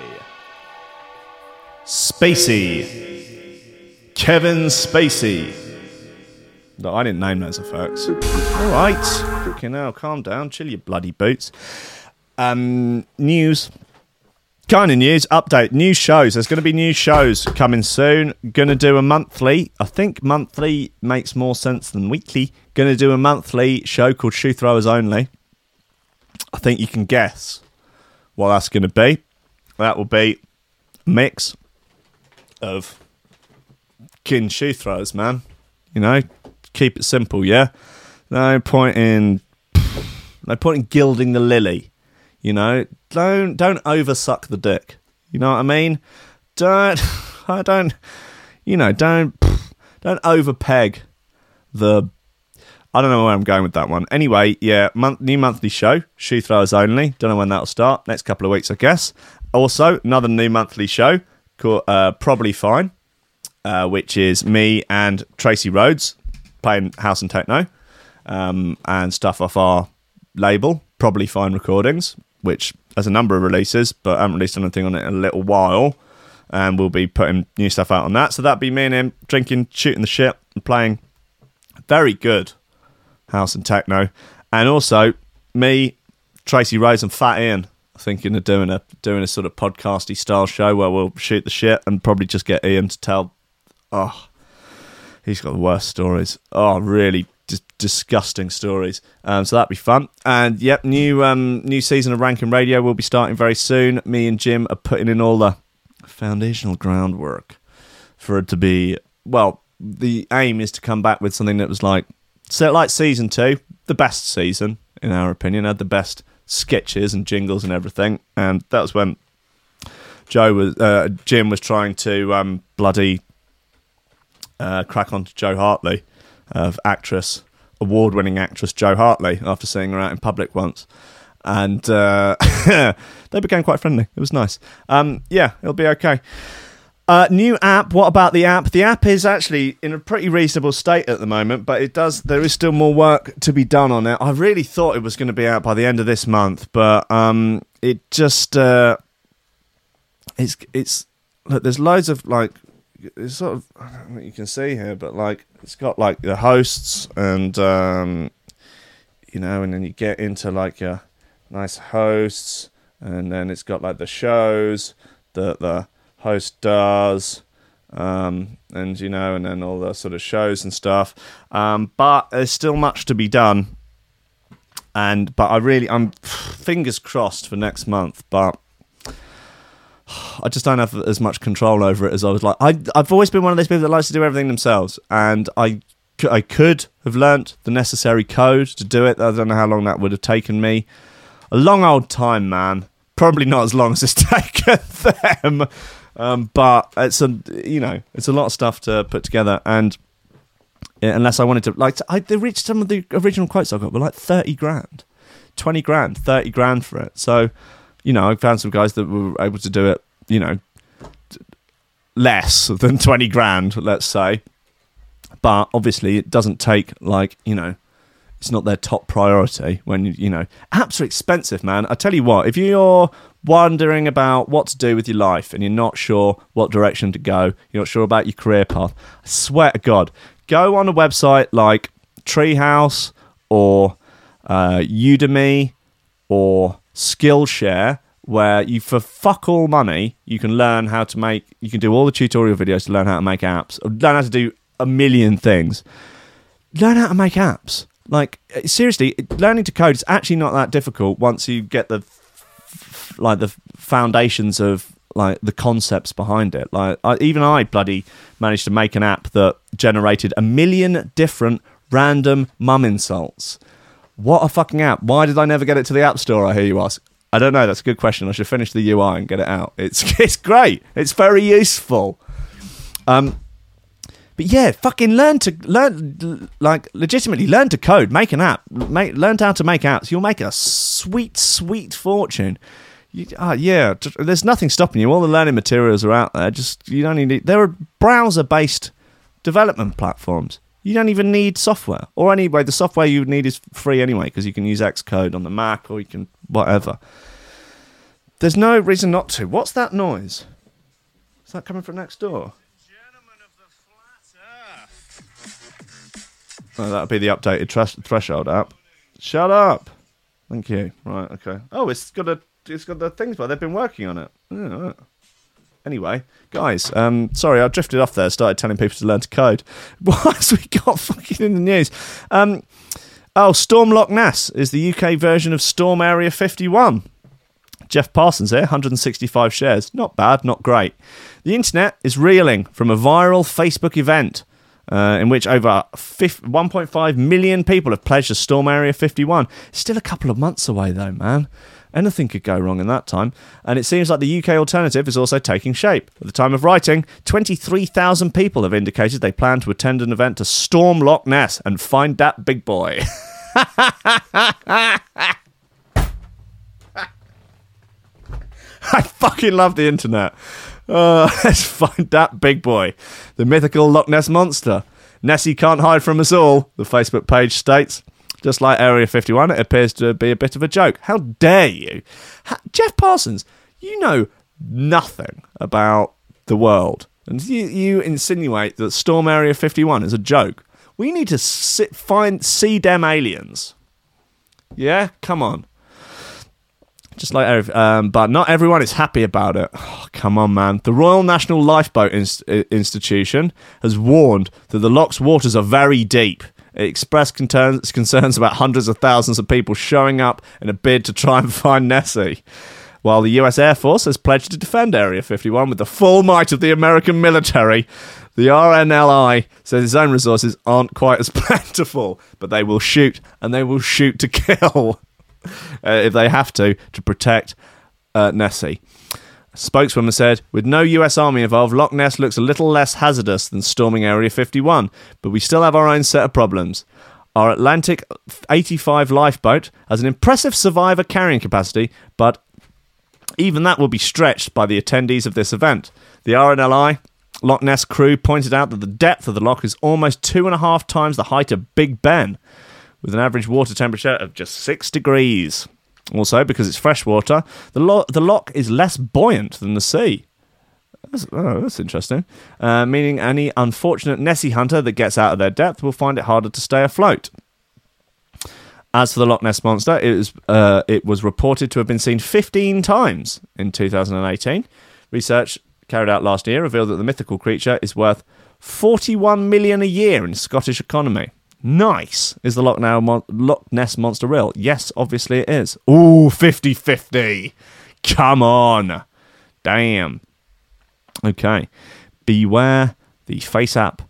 Spacey. Kevin Spacey. No, I didn't name those effects. All right. Okay, now calm down. Chill your bloody boots. Um, news. Kind of news update. New shows. There's going to be new shows coming soon. Going to do a monthly. I think monthly makes more sense than weekly. Going to do a monthly show called Shoe Throwers Only. I think you can guess what that's going to be. That will be a mix of kin shoe throwers, man. You know, keep it simple, yeah. No point in no point in gilding the lily. You know, don't don't oversuck the dick. You know what I mean? Don't <laughs> I don't you know don't <sniffs> don't overpeg the. I don't know where I'm going with that one. Anyway, yeah, month, new monthly show, shoe throwers only. Don't know when that'll start. Next couple of weeks, I guess. Also, another new monthly show called uh, Probably Fine, uh, which is me and Tracy Rhodes playing house and techno um, and stuff off our label, Probably Fine Recordings, which has a number of releases, but I haven't released anything on it in a little while. And we'll be putting new stuff out on that. So that'd be me and him drinking, shooting the shit, and playing very good house and techno. And also me, Tracy Rose, and Fat Ian thinking of doing a doing a sort of podcasty style show where we'll shoot the shit and probably just get Ian to tell. Oh, he's got the worst stories. Oh, really dis- disgusting stories. Um, so that'd be fun. And yep, new um, new season of Ranking Radio will be starting very soon. Me and Jim are putting in all the foundational groundwork for it to be well. The aim is to come back with something that was like so like season two, the best season in our opinion, had the best sketches and jingles and everything. And that was when Joe was uh, Jim was trying to um, bloody uh, crack onto Jo Hartley, of actress, award-winning actress Jo Hartley, after seeing her out in public once, and uh, <laughs> they became quite friendly. It was nice. Um, yeah, it'll be okay. Uh, new app. What about the app? The app is actually in a pretty reasonable state at the moment, but it does. There is still more work to be done on it. I really thought it was going to be out by the end of this month, but um, it just uh, it's it's look. There's loads of like it's sort of I don't know you can see here, but like it's got like the hosts and um, you know, and then you get into like your nice hosts, and then it's got like the shows that the host does, um, and you know, and then all the sort of shows and stuff. Um, but there's still much to be done, and but I really I'm <sighs> fingers crossed for next month, but. <sighs> I just don't have as much control over it as I was like. I, I've always been one of those people that likes to do everything themselves, and I, I could have learnt the necessary code to do it. I don't know how long that would have taken me. A long old time, man. Probably not as long as it's <laughs> taken them, um, but it's a you know it's a lot of stuff to put together, and unless I wanted to like I they reached some of the original quotes I got were like thirty grand, twenty grand, thirty grand for it. So you know, I found some guys that were able to do it, you know, less than 20 grand, let's say. But obviously, it doesn't take, like, you know, it's not their top priority when, you know, apps are expensive, man. I tell you what, if you're wondering about what to do with your life and you're not sure what direction to go, you're not sure about your career path, I swear to God, go on a website like Treehouse or uh, Udemy or Skillshare, where you for fuck all money you can learn how to make. You can do all the tutorial videos to learn how to make apps, learn how to do a million things. Learn how to make apps. Like eh, seriously, learning to code is actually not that difficult once you get the like the foundations of like the concepts behind it. Like I, even I bloody managed to make an app that generated a million different random mum insults. What a fucking app! Why did I never get it to the App Store? I hear you ask. I don't know. That's a good question. I should finish the UI and get it out. It's <laughs> it's great. It's very useful. Um, but yeah, fucking learn to learn like legitimately learn to code, make an app, make learn how to make apps. You'll make a sweet, sweet fortune. You, ah, yeah, t- there's nothing stopping you. All the learning materials are out there. Just you don't need. There are browser based development platforms. You don't even need software. Or anyway, the software you would need is free anyway because you can use Xcode on the Mac or you can whatever. There's no reason not to. What's that noise? Is that coming from next door? Oh, that'll be the updated thresh- threshold app. Shut up. Thank you. Right. Okay. Oh, it's got a. It's got the things, but they've been working on it. Yeah, right. Anyway, guys, um, sorry, I drifted off there. Started telling people to learn to code. <laughs> What else we got fucking in the news? Um, oh, Storm Loch Ness is the UK version of Storm Area 51. Jeff Parsons here, 165 shares. Not bad, not great. The internet is reeling from a viral Facebook event uh, in which over fif- 1.5 million people have pledged to Storm Area 51. Still a couple of months away, though, man. Anything could go wrong in that time. And it seems like the UK alternative is also taking shape. At the time of writing, 23,000 people have indicated they plan to attend an event to storm Loch Ness and find that big boy. <laughs> I fucking love the internet. Uh, <laughs> let's find that big boy, the mythical Loch Ness monster. Nessie can't hide from us all, the Facebook page states. Just like Area 51, it appears to be a bit of a joke. How dare you? Ha- Jeff Parsons, you know nothing about the world. And you, you insinuate that Storm Area 51 is a joke. We need to sit, find, see them aliens. Yeah? Come on just like um, but not everyone is happy about it. Oh, come on, man. The Royal National Lifeboat Inst- Institution has warned that the loch's waters are very deep. It expressed concerns, concerns about hundreds of thousands of people showing up in a bid to try and <laughs> find Nessie. While the US Air Force has pledged to defend Area 51 with the full might of the American military, the RNLI says its own resources aren't quite as <laughs> plentiful, but they will shoot and they will shoot to kill <laughs> uh, if they have to to protect uh, Nessie. Spokeswoman said, "With no U.S. Army involved, Loch Ness looks a little less hazardous than storming Area 51, but we still have our own set of problems." Our Atlantic 85 lifeboat has an impressive survivor carrying capacity, but even that will be stretched by the attendees of this event. The RNLI Loch Ness crew pointed out that the depth of the loch is almost two and a half times the height of Big Ben, with an average water temperature of just six degrees. Also, because it's freshwater, the, lo- the loch is less buoyant than the sea. That's, oh, that's interesting. Uh, meaning any unfortunate Nessie hunter that gets out of their depth will find it harder to stay afloat. As for the Loch Ness monster, it was uh, it was reported to have been seen 15 times in 2018. Research carried out last year revealed that the mythical creature is worth 41 million a year in Scottish economy. Nice. Is the Loch, mon- Loch Ness monster real? Yes, obviously it is. Ooh, 50-50. Come on. Damn. Okay. Beware the Face App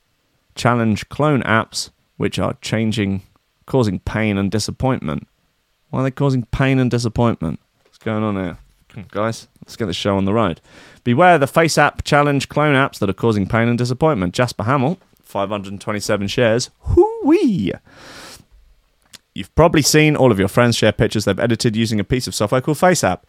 challenge clone apps which are changing causing pain and disappointment. Why are they causing pain and disappointment? What's going on here? Guys, let's get the show on the road. Beware the Face App challenge clone apps that are causing pain and disappointment. Jasper Hamill, 527 shares. Hoo-wee! You've probably seen all of your friends share pictures they've edited using a piece of software called FaceApp.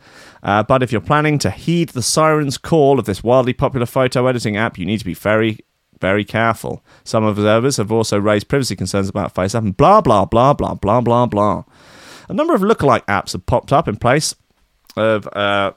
Uh, but if you're planning to heed the siren's call of this wildly popular photo editing app, you need to be very, very careful. Some observers have also raised privacy concerns about FaceApp and blah, blah, blah, blah, blah, blah, blah. A number of lookalike apps have popped up in place of uh,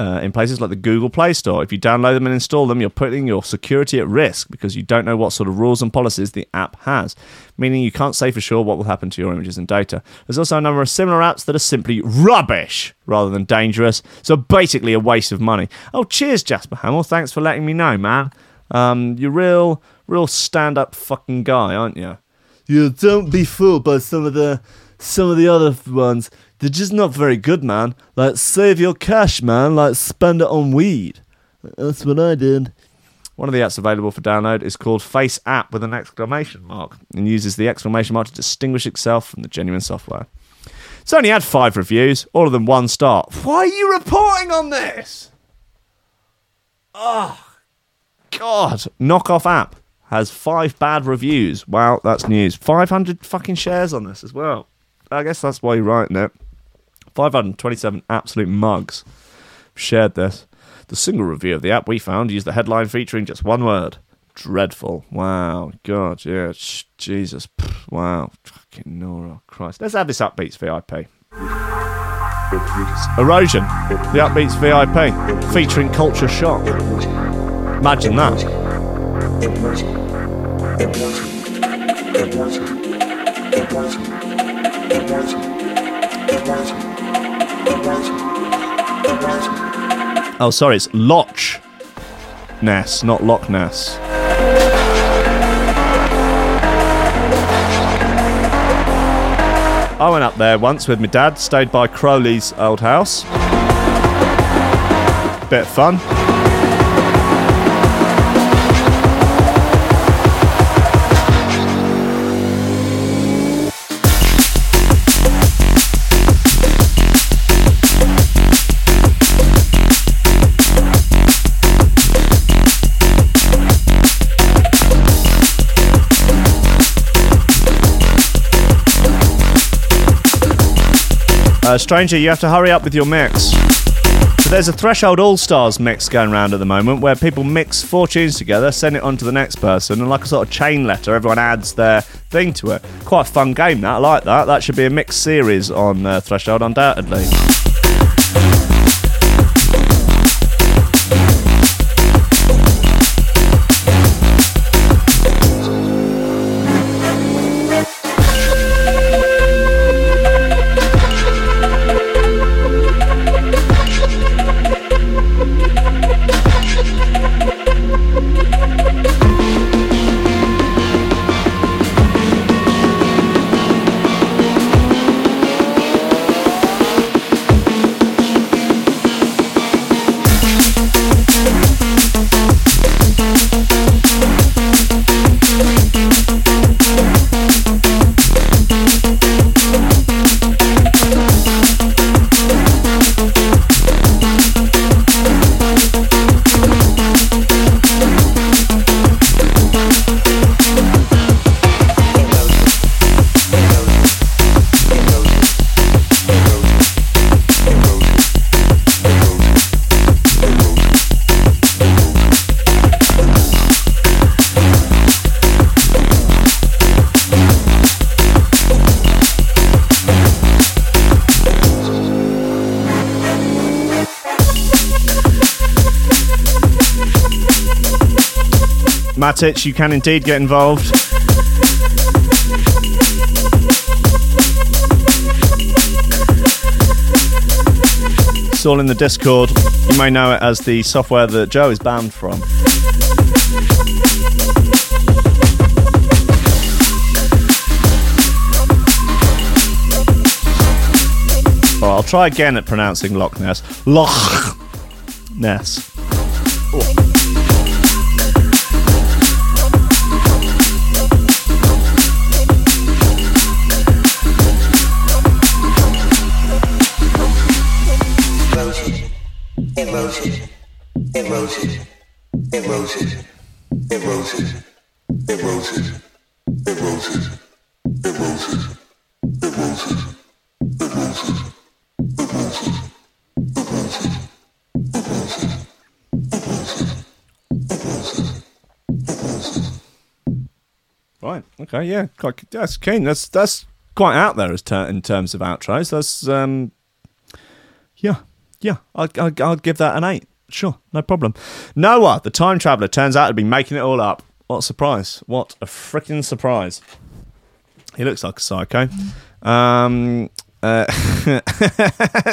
uh, in places like the Google Play Store. If you download them and install them, you're putting your security at risk because you don't know what sort of rules and policies the app has, meaning you can't say for sure what will happen to your images and data. There's also a number of similar apps that are simply rubbish rather than dangerous, so basically a waste of money. Oh, cheers, Jasper Hamill. Thanks for letting me know, man. Um, you're real, real stand-up fucking guy, aren't you? Yeah, don't be fooled by some of the some of the other ones. They're just not very good, man. Like save your cash, man. Like spend it on weed. That's what I did. One of the apps available for download is called Face App with an exclamation mark and uses the exclamation mark to distinguish itself from the genuine software. It's only had five reviews, all of them one star. Why are you reporting on this? Oh, God. Knockoff app has five bad reviews. Wow, that's news. 500 fucking shares on this as well. I guess that's why you're writing it. 527 absolute mugs shared this. The single review of the app we found used the headline featuring just one word dreadful. Wow, God, yeah, sh- Jesus, Pff, wow, fucking Nora, Christ. Let's have this Upbeats VIP. Erosion, the Upbeats VIP, featuring Culture Shock. Imagine that. Oh, sorry, it's Loch Ness, not Loch Ness. I went up there once with my dad, stayed by Crowley's old house. Bit of fun. Uh, Stranger, you have to hurry up with your mix. So there's a Threshold All Stars mix going around at the moment where people mix four tunes together, send it on to the next person, and like a sort of chain letter, everyone adds their thing to it. Quite a fun game, that. I like that. That should be a mixed series on uh, Threshold, undoubtedly. Matic, you can indeed get involved. It's all in the Discord. You may know it as the software that Joe is banned from. I'll try again at pronouncing Loch Ness. Loch Ness. Yeah. Quite, that's keen. That's that's quite out there as ter- in terms of outros. That's um. Yeah. Yeah. I'd, I'd, I'd give that an eight. Sure. No problem. Noah, the time traveler, turns out to be making it all up. What a surprise! What a freaking surprise! He looks like a psycho. Um. Uh, <laughs>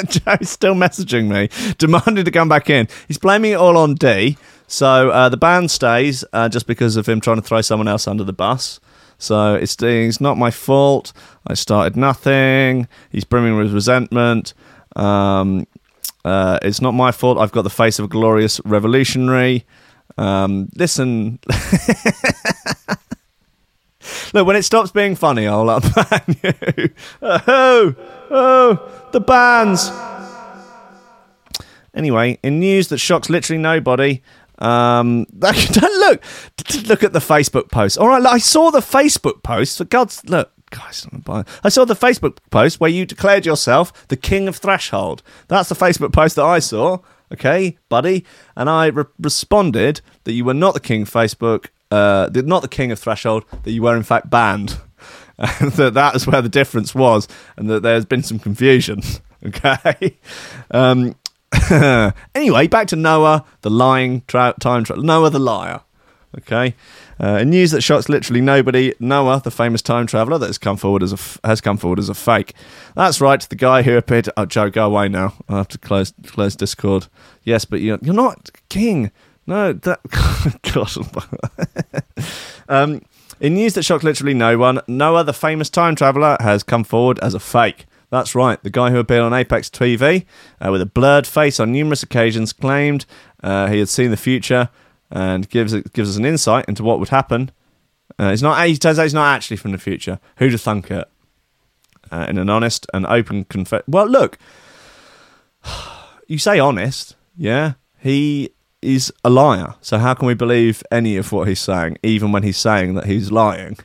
Joe's still messaging me, demanding to come back in. He's blaming it all on D. So uh, the band stays uh, just because of him trying to throw someone else under the bus. So it's, it's not my fault. I started nothing. He's brimming with resentment. Um, uh, it's not my fault. I've got the face of a glorious revolutionary. Um, listen. <laughs> Look, when it stops being funny, I'll unban <laughs> you. Oh, oh, the bands. Anyway, in news that shocks literally nobody, um, <laughs> look, look at the Facebook post. All right, I saw the Facebook post. For God's look, guys, I saw the Facebook post where you declared yourself the king of threshold. That's the Facebook post that I saw. Okay, buddy, and I re- responded that you were not the king of Facebook uh, not the king of threshold, that you were in fact banned. <laughs> That that is where the difference was, and that there's been some confusion. <laughs> Okay. Um, <laughs> anyway, back to Noah, the lying tra- time traveler. Noah, the liar. Okay. Uh, in news that shocks literally nobody, Noah, the famous time traveler, that has come forward as a f- has come forward as a fake. That's right. The guy who appeared. Oh, Joe, go away now. I have to close close Discord. Yes, but you're you're not king. No, that <laughs> God. um, in news that shocked literally no one, Noah, the famous time traveler, has come forward as a fake. That's right. The guy who appeared on Apex TV uh, with a blurred face on numerous occasions claimed uh, he had seen the future and gives gives us an insight into what would happen. Uh, it's not. He turns out he's not actually from the future. Who'd have thunk it? Uh, in an honest and open confess. Well, look, <sighs> you say honest, yeah. He is a liar. So how can we believe any of what he's saying, even when he's saying that he's lying?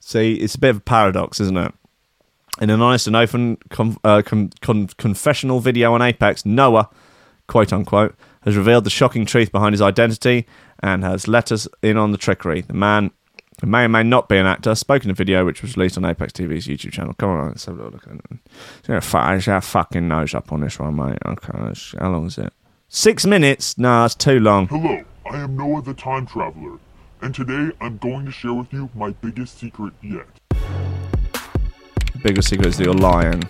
See, it's a bit of a paradox, isn't it? In an honest and open com- uh, com- con- confessional video on Apex, Noah, quote unquote, has revealed the shocking truth behind his identity and has let us in on the trickery. The man who may or may not be an actor spoke in a video which was released on Apex TV's YouTube channel. Come on, let's have a look at it. Yeah, fu- Get fucking nose up on this one, mate. Okay, how long is it? Six minutes? Nah, that's too long. Hello, I am Noah the Time Traveler, and today I'm going to share with you my biggest secret yet. Biggest secret is that you're lying.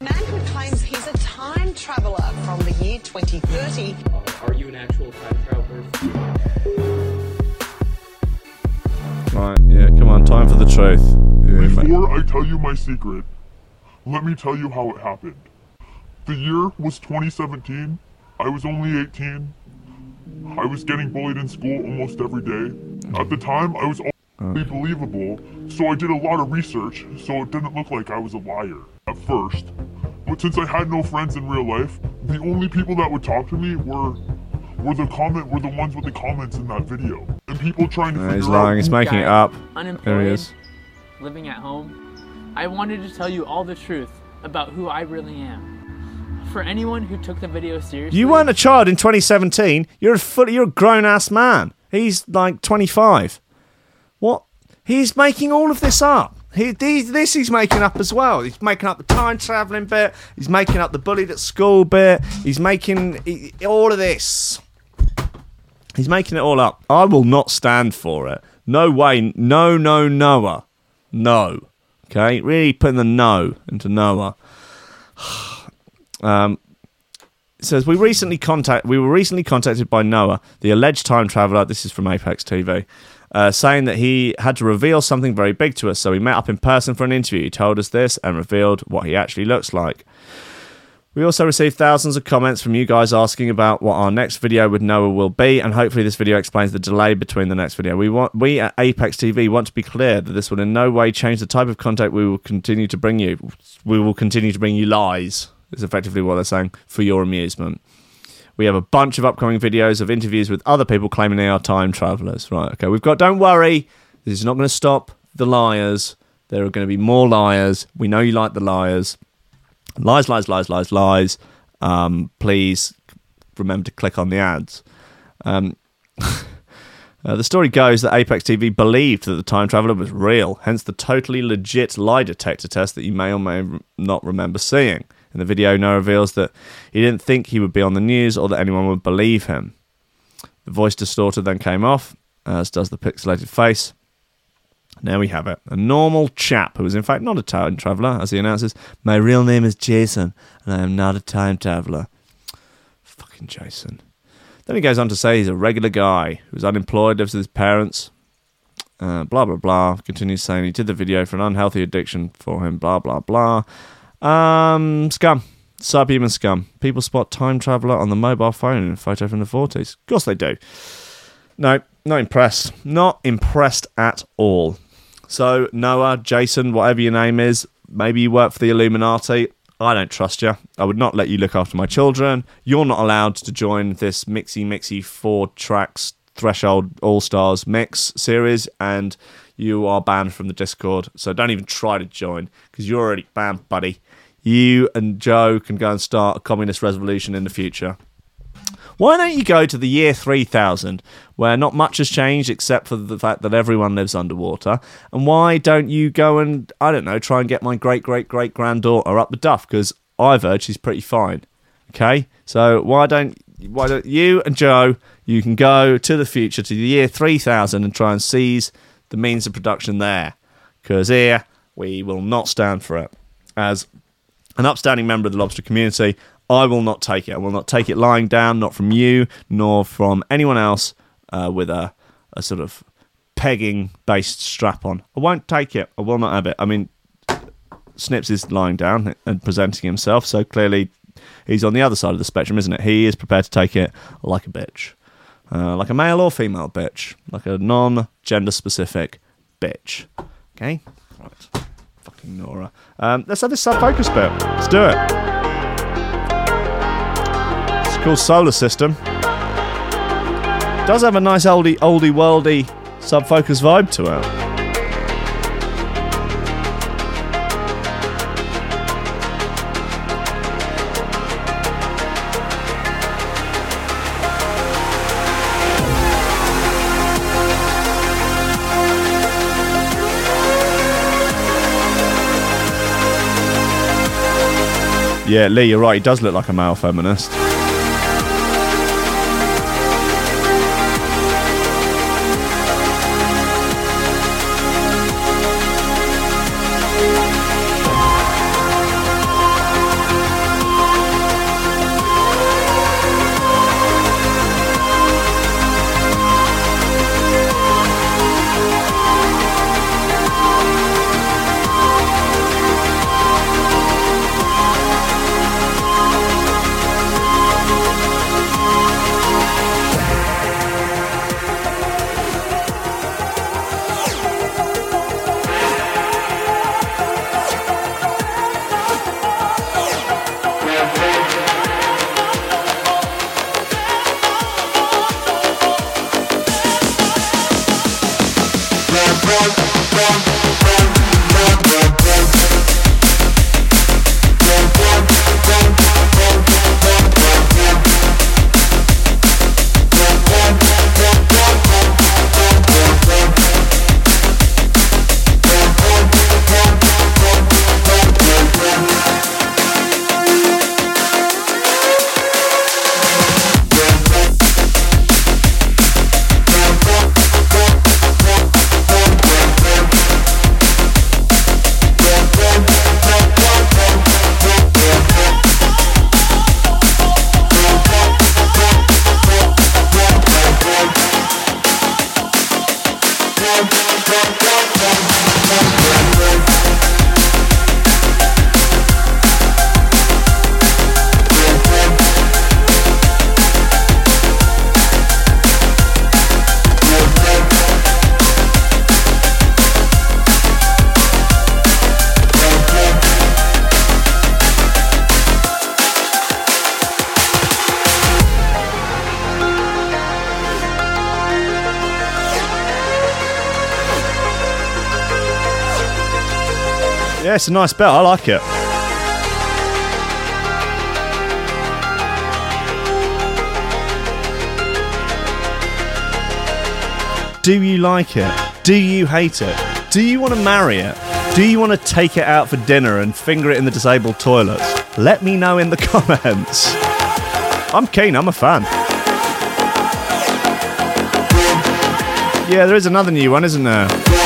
man who claims he's a time traveller from the year 2030. Uh, are you an actual time traveler? Right, yeah, come on, time for the truth. Yeah, mate. Before I tell you my secret, let me tell you how it happened. The year was 2017. I was only 18. I was getting bullied in school almost every day. At the time, I was Uh. only believable, so I did a lot of research so it didn't look like I was a liar at first. But since I had no friends in real life, the only people that would talk to me were were the comment were the ones with the comments in that video. And people trying to No, figure he's out lying, he's making it up. Unemployed, There he is. living at home. I wanted to tell you all the truth about who I really am. For anyone who took the video seriously, You weren't a child in 2017. You're a fully, you're a grown ass man. He's like 25. What? He's making all of this up. He, this he's making up as well. He's making up the time traveling bit. He's making up the bullied at school bit. He's making he, all of this. He's making it all up. I will not stand for it. No way. No, no, Noah. No. Okay? Really putting the no into Noah. <sighs> Um, says we recently contact we were recently contacted by Noah, the alleged time traveler. This is from Apex TV, uh, saying that he had to reveal something very big to us. So we met up in person for an interview. He told us this and revealed what he actually looks like. We also received thousands of comments from you guys asking about what our next video with Noah will be, and hopefully this video explains the delay between the next video. We want we at Apex TV want to be clear that this will in no way change the type of content we will continue to bring you. We will continue to bring you lies. Is effectively what they're saying for your amusement. We have a bunch of upcoming videos of interviews with other people claiming they are time travelers. Right, okay. We've got, don't worry, this is not going to stop the liars. There are going to be more liars. We know you like the liars. Lies, lies, lies, lies, lies. Um, please remember to click on the ads. Um, <laughs> uh, the story goes that Apex TV believed that the time traveler was real, hence the totally legit lie detector test that you may or may not remember seeing. In the video, Noah reveals that he didn't think he would be on the news or that anyone would believe him. The voice distorter then came off, as does the pixelated face. Now we have it. A normal chap who is, in fact, not a time traveler, as he announces, My real name is Jason, and I am not a time traveler. Fucking Jason. Then he goes on to say he's a regular guy who's unemployed, lives with his parents, uh, blah, blah, blah. Continues saying he did the video for an unhealthy addiction for him, blah, blah, blah. Um, scum. Subhuman scum. People spot time traveler on the mobile phone in a photo from the 40s. Of course they do. No, not impressed. Not impressed at all. So, Noah, Jason, whatever your name is, maybe you work for the Illuminati. I don't trust you. I would not let you look after my children. You're not allowed to join this mixy mixy four tracks threshold all stars mix series, and you are banned from the Discord. So don't even try to join because you're already banned, buddy. You and Joe can go and start a communist revolution in the future. Why don't you go to the year 3000, where not much has changed except for the fact that everyone lives underwater? And why don't you go and, I don't know, try and get my great great great granddaughter up the duff? Because I've heard she's pretty fine. Okay? So why don't why don't you and Joe you can go to the future to the year 3000 and try and seize the means of production there because here we will not stand for it as an upstanding member of the lobster community I will not take it I will not take it lying down not from you nor from anyone else uh, with a, a sort of pegging based strap on I won't take it I will not have it I mean Snips is lying down and presenting himself so clearly he's on the other side of the spectrum, isn't it? He is prepared to take it like a bitch. Uh, like a male or female bitch. Like a non gender specific bitch. Okay? Right. Fucking Nora. Um, let's have this sub focus bit. Let's do it. It's called Solar System. Does have a nice oldie, oldie, worldy sub focus vibe to it. Yeah, Lee, you're right. He does look like a male feminist. It's a nice bit. I like it. Do you like it? Do you hate it? Do you want to marry it? Do you want to take it out for dinner and finger it in the disabled toilets? Let me know in the <laughs> comments. I'm keen, I'm a fan. Yeah, there is another new one, isn't there?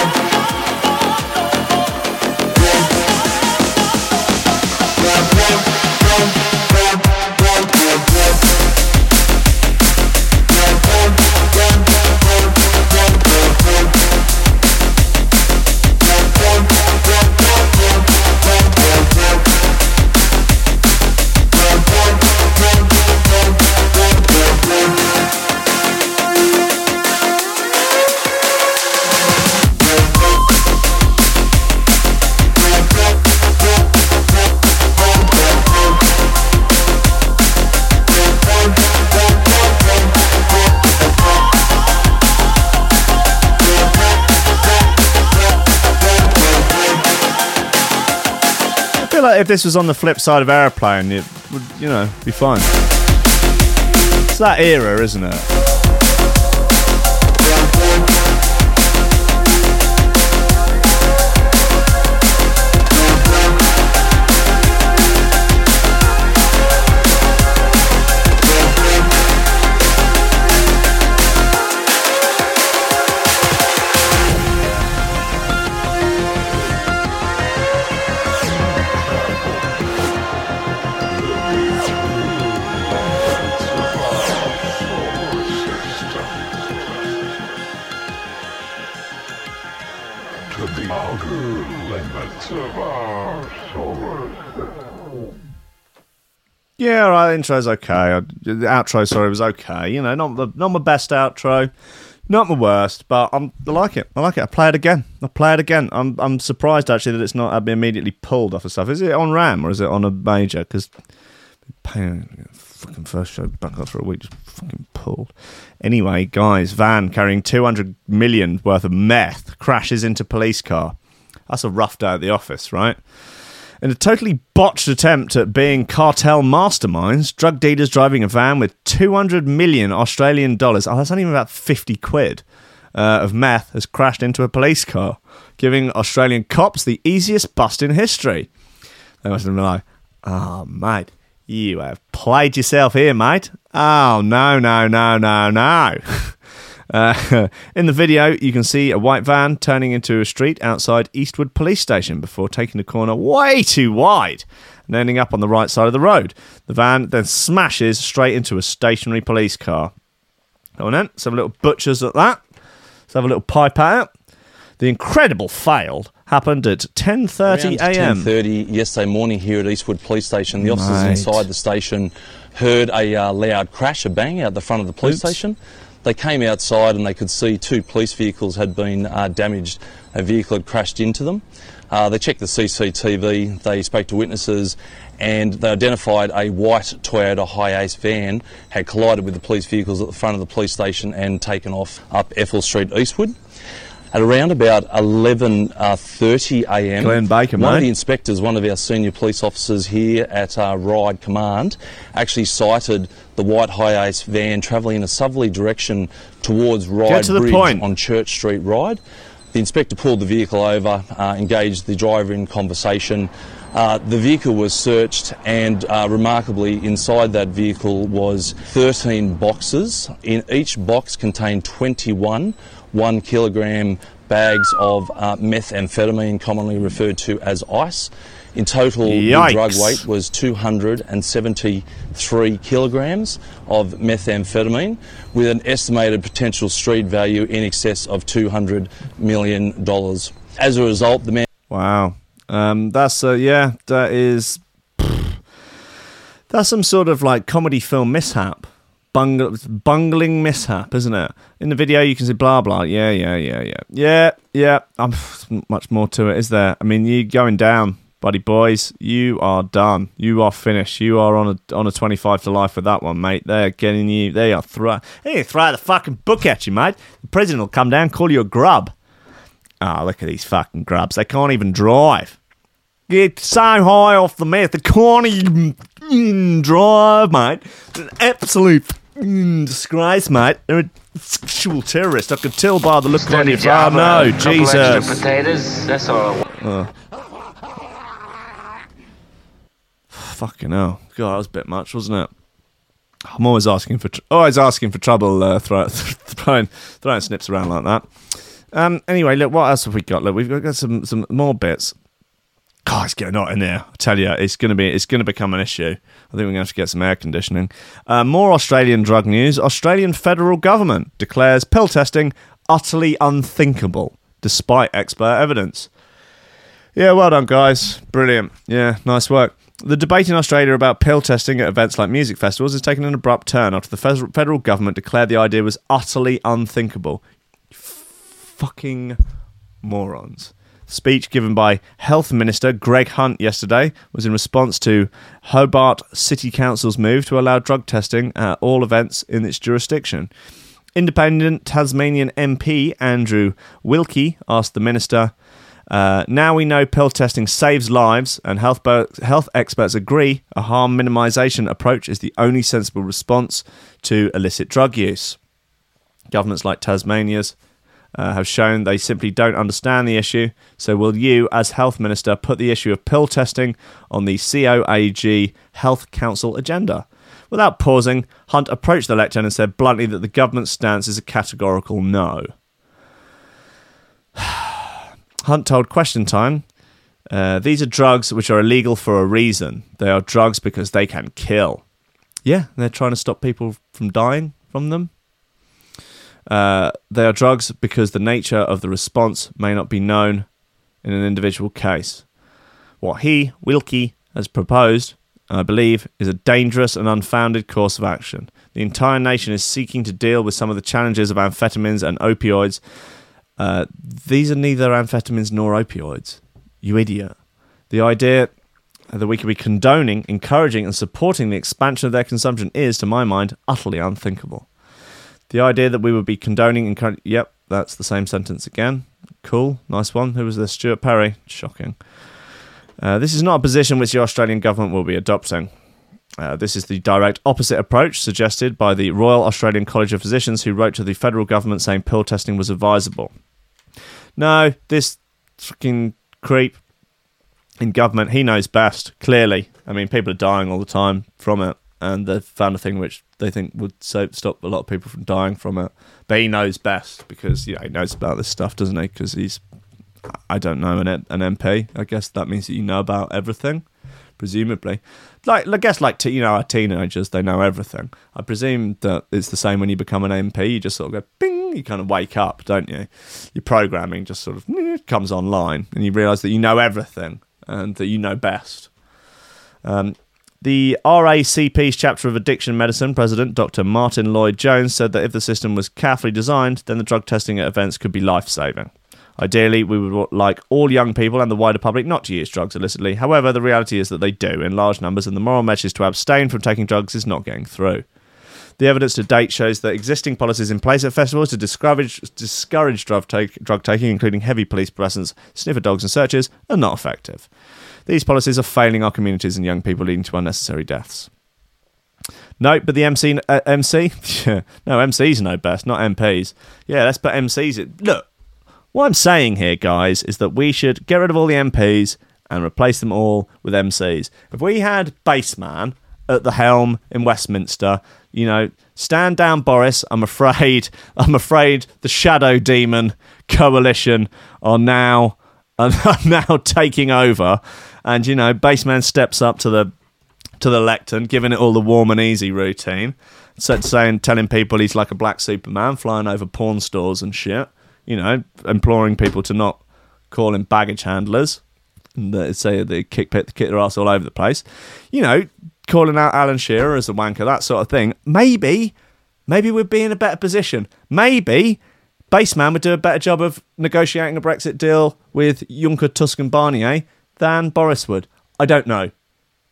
If this was on the flip side of airplane, it would, you know, be fine. It's that era, isn't it? Intro's okay. The outro, sorry, was okay. You know, not the not my best outro, not my worst, but I'm, I like it. I like it. I play it again. I play it again. I'm I'm surprised actually that it's not had been immediately pulled off of stuff. Is it on RAM or is it on a major? Because fucking first show back for a week just fucking pulled. Anyway, guys, van carrying 200 million worth of meth crashes into police car. That's a rough day at the office, right? In a totally botched attempt at being cartel masterminds, drug dealers driving a van with 200 million Australian dollars, oh, that's not even about 50 quid, uh, of meth has crashed into a police car, giving Australian cops the easiest bust in history. They must have been like, oh, mate, you have played yourself here, mate. Oh, no, no, no, no, no. <laughs> Uh, <laughs> in the video, you can see a white van turning into a street outside Eastwood Police Station before taking the corner way too wide and ending up on the right side of the road. The van then smashes straight into a stationary police car. Go on then, let's have a little butchers at that. Let's have a little pipe out. The incredible fail happened at 10:30 a.m. 10:30 yesterday morning here at Eastwood Police Station. The officers Mate. inside the station heard a uh, loud crash, a bang out the front of the police Oops. station. They came outside and they could see two police vehicles had been uh, damaged. A vehicle had crashed into them. Uh, they checked the CCTV. They spoke to witnesses. And they identified a white Toyota Hiace van had collided with the police vehicles at the front of the police station and taken off up Ethel Street Eastwood. At around about 11.30 a.m., Glenn Baker, one of the inspectors, one of our senior police officers here at uh, Ryde Command, actually sighted the white high Hiace van travelling in a southerly direction towards Ryde to Bridge point. on Church Street Ryde. The inspector pulled the vehicle over, uh, engaged the driver in conversation. Uh, the vehicle was searched, and uh, remarkably, inside that vehicle was 13 boxes. In each box contained 21 one kilogram bags of uh, methamphetamine, commonly referred to as ice. In total, the Yikes. drug weight was 273 kilograms of methamphetamine, with an estimated potential street value in excess of 200 million dollars. As a result, the man. Wow. Um, that's uh, yeah, that is that's some sort of like comedy film mishap. Bung- bungling mishap, isn't it? In the video, you can see blah blah. Yeah, yeah, yeah, yeah, yeah, yeah. Um, <sighs> much more to it, is there? I mean, you're going down, buddy boys. You are done. You are finished. You are on a on a twenty five to life with that one, mate. They're getting you. They are throw. They throw the fucking book at you, mate. The president will come down, call you a grub. Ah, look at these fucking grubs. They can't even drive. Get so high off the meth, they can't even drive, mate. An absolute disgrace, mate. They're a sexual terrorist. I could tell by the look on your job, Oh, uh, no, Jesus. potatoes. That's all. i Uh. Fucking hell. God, that was a bit much, wasn't it? I'm always asking for tr- always asking for trouble, uh, throw, <laughs> throwing throwing snips around like that. Um. Anyway, look, what else have we got? Look, we've got some some more bits. God, it's getting hot in here. I tell you, it's gonna be it's gonna become an issue. I think we're gonna have to get some air conditioning. Uh, more Australian drug news. Australian federal government declares pill testing utterly unthinkable, despite expert evidence. Yeah, well done, guys. Brilliant. Yeah, nice work. The debate in Australia about pill testing at events like music festivals has taken an abrupt turn after the federal government declared the idea was utterly unthinkable. Fucking morons. Speech given by Health Minister Greg Hunt yesterday was in response to Hobart City Council's move to allow drug testing at all events in its jurisdiction. Independent Tasmanian MP Andrew Wilkie asked the minister, Uh, now we know pill testing saves lives, and health, bo- health experts agree a harm minimization approach is the only sensible response to illicit drug use. Governments like Tasmania's uh, have shown they simply don't understand the issue. So, will you, as health minister, put the issue of pill testing on the COAG Health Council agenda? Without pausing, Hunt approached the lectern and said bluntly that the government's stance is a categorical no. <sighs> <sighs> Hunt told Question Time, uh, these are drugs which are illegal for a reason. They are drugs because they can kill. Yeah, they're trying to stop people from dying from them. Uh, they are drugs because the nature of the response may not be known in an individual case. What he, Wilkie, has proposed, I believe, is a dangerous and unfounded course of action. The entire nation is seeking to deal with some of the challenges of amphetamines and opioids. Uh, these are neither amphetamines nor opioids. You idiot. The idea that we could be condoning, encouraging, and supporting the expansion of their consumption is, to my mind, utterly unthinkable. The idea that we would be condoning, encouraging. Yep, that's the same sentence again. Cool, nice one. Who was this? Stuart Perry. Shocking. Uh, this is not a position which the Australian government will be adopting. Uh, this is the direct opposite approach suggested by the Royal Australian College of Physicians, who wrote to the federal government saying pill testing was advisable. No, this fucking creep in government, he knows best, clearly. I mean, people are dying all the time from it, and they've found a thing which they think would stop a lot of people from dying from it. But he knows best because, you know, he knows about this stuff, doesn't he? Because he's, I don't know, an, an MP. I guess that means that you know about everything, presumably. Like, I guess, like, t- you know, our teenagers, they know everything. I presume that it's the same when you become an MP. You just sort of go, bing, you kind of wake up, don't you? Your programming just sort of eh, comes online, and you realise that you know everything and that you know best. Um, the RACP's chapter of addiction medicine president, Dr. Martin Lloyd Jones, said that if the system was carefully designed, then the drug testing at events could be life saving. Ideally, we would like all young people and the wider public not to use drugs illicitly. However, the reality is that they do in large numbers, and the moral message to abstain from taking drugs is not getting through. The evidence to date shows that existing policies in place at festivals to discourage, discourage drug, take, drug taking, including heavy police presence, sniffer dogs, and searches, are not effective. These policies are failing our communities and young people, leading to unnecessary deaths. No, but the MC, uh, MC, <laughs> no, MCs know best, not MPs. Yeah, let's put MCs. In. Look, what I'm saying here, guys, is that we should get rid of all the MPs and replace them all with MCs. If we had Bassman at the helm in Westminster, you know, stand down, Boris. I'm afraid, <laughs> I'm afraid the Shadow Demon coalition are now <laughs> are now taking over, and you know, Bassman steps up to the to the lectern, giving it all the warm and easy routine, so saying, telling people he's like a black Superman, flying over porn stores and shit. You know, imploring people to not call him baggage handlers. And they say they kick, kick their ass all over the place. You know, calling out Alan Shearer as a wanker, that sort of thing. Maybe, maybe we'd be in a better position. Maybe Bassman would do a better job of negotiating a Brexit deal with Juncker, Tusk, and Barnier than Boris would. I don't know.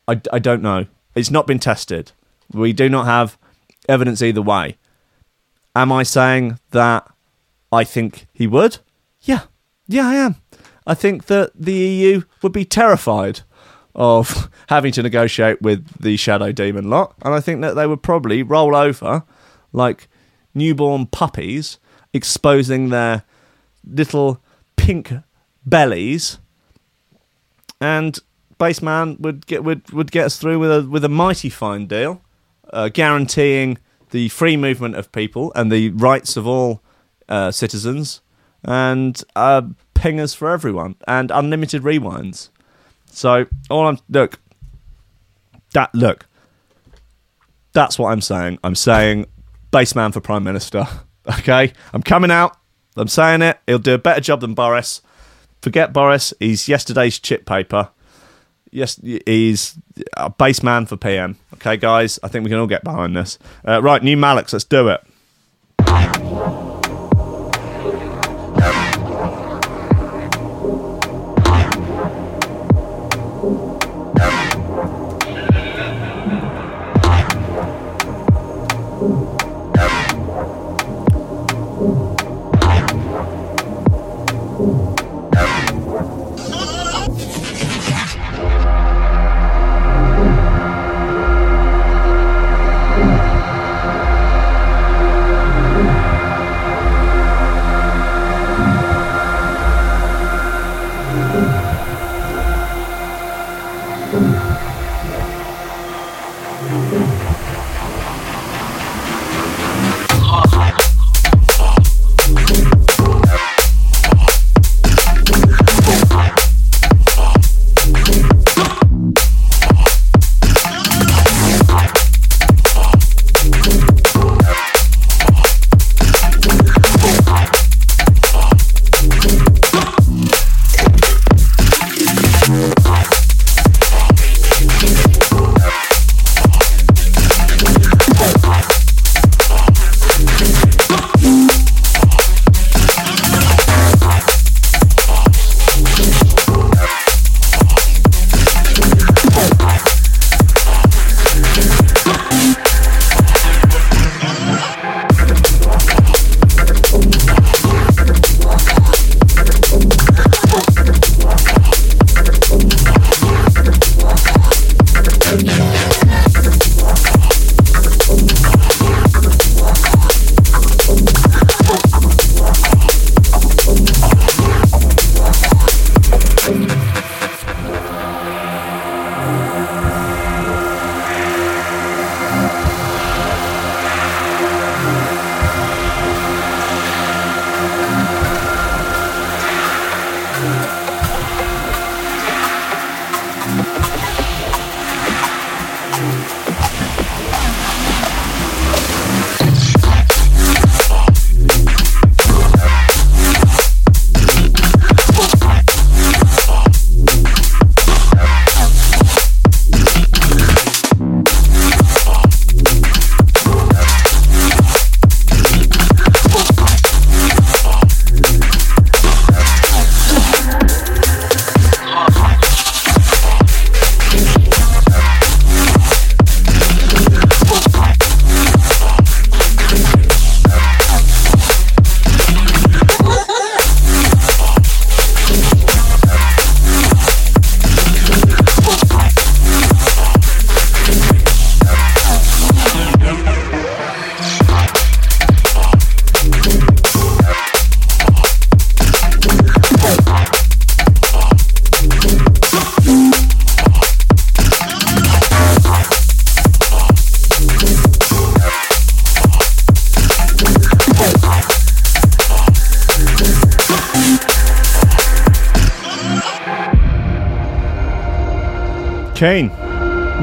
I, I don't know. It's not been tested. We do not have evidence either way. Am I saying that I think he would? Yeah. Yeah, I am. I think that the EU would be terrified of <laughs> having to negotiate with the Shadow Demon lot, and I think that they would probably roll over like newborn puppies, exposing their little pink bellies, and Bassman would get would, would get us through with a with a mighty fine deal, uh, guaranteeing the free movement of people and the rights of all uh, citizens, and uh, pingers for everyone, and unlimited rewinds. So all I'm look that look. That's what I'm saying. I'm saying Bassman for Prime Minister. <laughs> Okay? I'm coming out. I'm saying it. He'll do a better job than Boris. Forget Boris. He's yesterday's chip paper. Yes, he's a Bassman for PM. Okay, guys, I think we can all get behind this. Uh, right, new Malik, let's do it.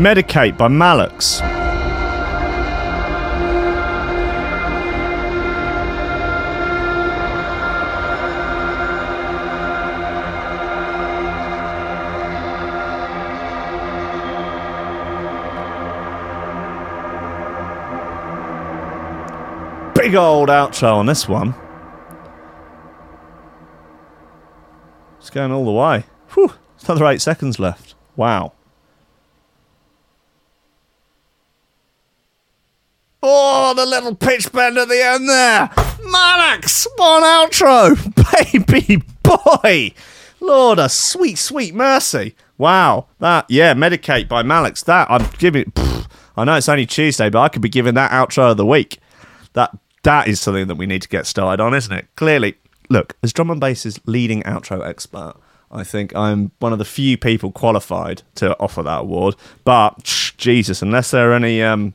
Medicate by Malix. Big old outro on this one. It's going all the way. Whew, another eight seconds left. Wow. The little pitch bend at the end there. Manax, one outro. <laughs> Baby boy. Lord, a sweet, sweet mercy. Wow. That, yeah, Medicate by Malix. That, I'm giving, pff, I know it's only Tuesday, but I could be giving that outro of the week. That, that is something that we need to get started on, isn't it? Clearly, look, as drum and bass's leading outro expert, I think I'm one of the few people qualified to offer that award. But <sniffs> Jesus, unless there are any, um,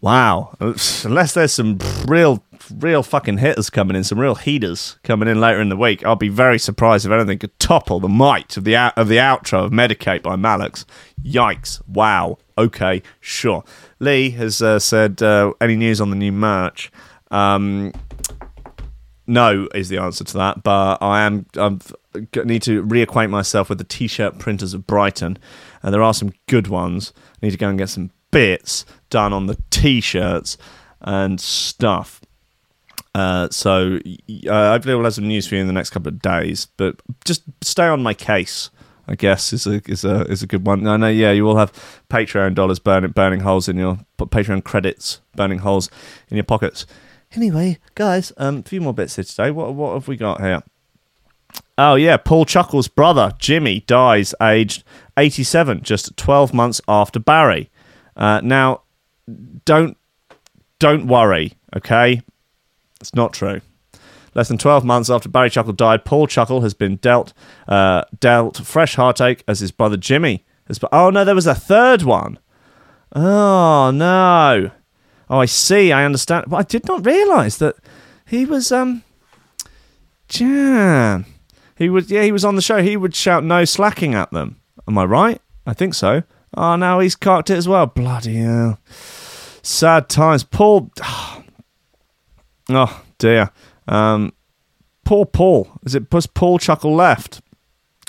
wow, unless there's some real, real fucking hitters coming in, some real heaters coming in later in the week, I'll be very surprised if anything could topple the might of the of the outro of Medicate by Malix. Yikes! Wow. Okay, sure. Lee has uh, said uh, any news on the new merch. Um, no is the answer to that, but I am I need to reacquaint myself with the t-shirt printers of Brighton, and there are some good ones. I need to go and get some bits done on the t-shirts and stuff. Uh, so uh, hopefully we'll have some news for you in the next couple of days, but just stay on my case. I guess is a is a is a good one. I know, yeah, you will have Patreon dollars burning burning holes in your Patreon credits burning holes in your pockets. Anyway, guys, um, a few more bits here today. What what have we got here? Oh yeah, Paul Chuckle's brother Jimmy dies aged 87, just 12 months after Barry. Uh, now, don't don't worry, okay? It's not true. Less than 12 months after Barry Chuckle died, Paul Chuckle has been dealt uh, dealt fresh heartache as his brother Jimmy has. Oh no, there was a third one. Oh no. Oh, I see. I understand. But I did not realise that he was um. Jam. He would. Yeah, he was on the show. He would shout "no slacking" at them. Am I right? I think so. Oh, now he's cocked it as well. Bloody hell. Sad times. Paul. Oh dear. Um, poor Paul. Is it was Paul Chuckle left?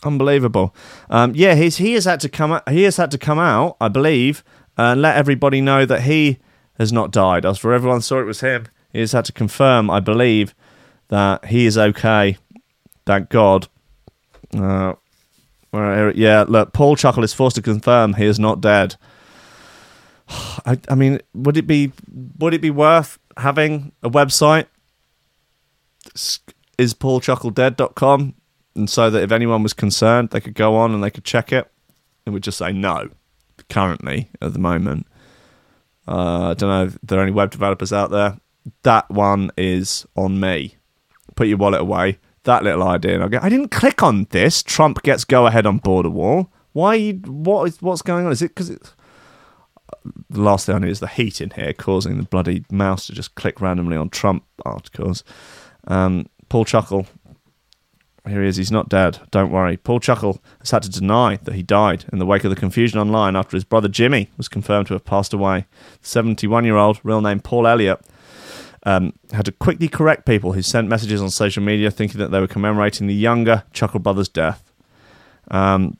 Unbelievable. Um, yeah, he's he has had to come. out- He has had to come out, I believe, and let everybody know that he has not died. As for everyone saw it was him, he has had to confirm, I believe, that he is okay. Thank God. Uh, well, yeah, look, Paul Chuckle is forced to confirm he is not dead. <sighs> I, I mean, would it be would it be worth having a website? Is Paul Chuckle paulchuckledead.com and so that if anyone was concerned, they could go on and they could check it. It would just say no. Currently, at the moment, uh, I don't know if there are any web developers out there. That one is on me. Put your wallet away. That little idea, and I go. I didn't click on this. Trump gets go ahead on border wall. Why? What is what's going on? Is it because it's the last thing I knew is the heat in here causing the bloody mouse to just click randomly on Trump articles. Um, Paul Chuckle, here he is. He's not dead. Don't worry. Paul Chuckle has had to deny that he died in the wake of the confusion online after his brother Jimmy was confirmed to have passed away. The 71 year old, real name Paul Elliott, um, had to quickly correct people who sent messages on social media thinking that they were commemorating the younger Chuckle brother's death. Um,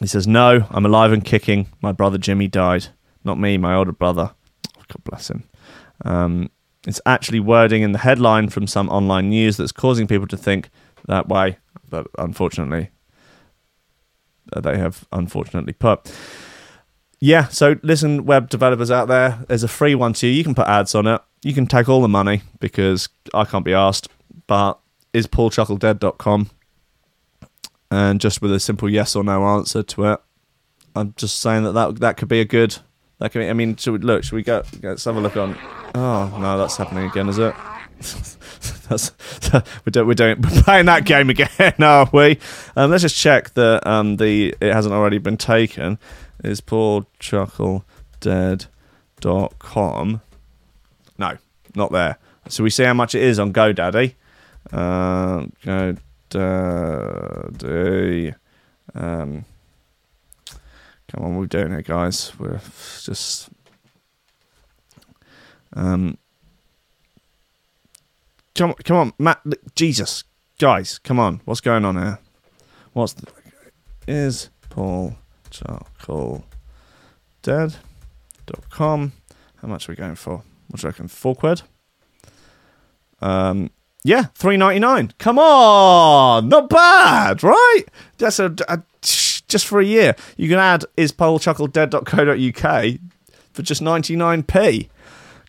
he says, No, I'm alive and kicking. My brother Jimmy died. Not me, my older brother. God bless him. Um, it's actually wording in the headline from some online news that's causing people to think that way, but unfortunately, they have unfortunately put. Yeah, so listen, web developers out there, there's a free one to you. You can put ads on it. You can take all the money because I can't be asked. But is paulchuckledead.com and just with a simple yes or no answer to it. I'm just saying that that, that could be a good. That could be, I mean, should we look? Should we go? Let's have a look on. Oh no, that's happening again, is it? <laughs> that's <laughs> we're doing we're doing <laughs> we're playing that game again, are we? Um, let's just check that um, the it hasn't already been taken. Is paulchuckledead.com? No, not there. So we see how much it is on GoDaddy. Uh, GoDaddy. Um, Come on, we're doing it, guys. We're just. Um. Come on, come on, Matt. Jesus, guys, come on. What's going on here? What's the, is Paul Chuckle dead? Dot com. How much are we going for? What do you reckon? Four quid. Um. Yeah, three ninety nine. Come on, not bad, right? That's a, a just for a year. You can add is paulchuckledead.co.uk for just ninety nine p.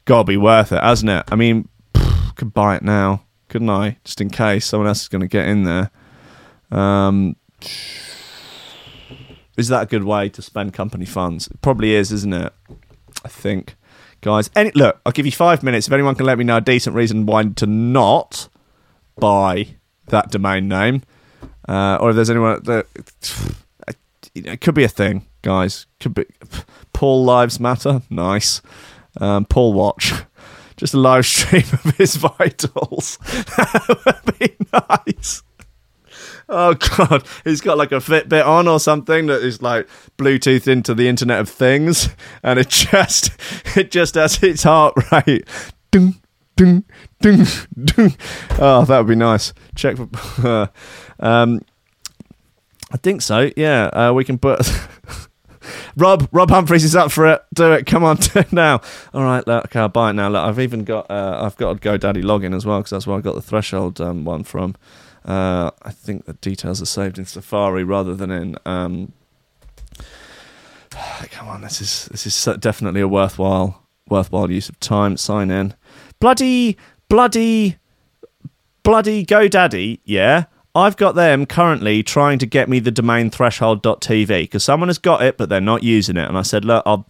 Gotta be worth it, hasn't it? I mean, pff, could buy it now, couldn't I? Just in case someone else is going to get in there. Um, is that a good way to spend company funds? It probably is, isn't it? I think, guys. Any look, I'll give you five minutes. If anyone can let me know a decent reason why to not buy that domain name, uh, or if there's anyone that <sighs> it could be a thing, guys. Could be Paul Lives Matter. Nice. Um, Paul Watch. <laughs> Just a live stream of his <laughs> vitals. <laughs> that would be nice. Oh <laughs> god, he's got like a Fitbit on or something that is like Bluetooth into the Internet of Things, <laughs> and it just <laughs> it just has its heart rate. Ding, ding, ding, ding. Oh, that would be nice. Check for. um, I think so. Yeah, uh, we can put. Rob Rob Humphreys is up for it. Do it. Come on, do it now. All right, look, okay, I'll buy it now. Look, I've even got uh, I've got a GoDaddy login as well because that's where I got the threshold um, one from. Uh, I think the details are saved in Safari rather than in. Um, <sighs> come on, this is this is definitely a worthwhile worthwhile use of time. Sign in. Bloody bloody bloody GoDaddy. Yeah. I've got them currently trying to get me the domain threshold.tv because someone has got it, but they're not using it. And I said, look, I'll,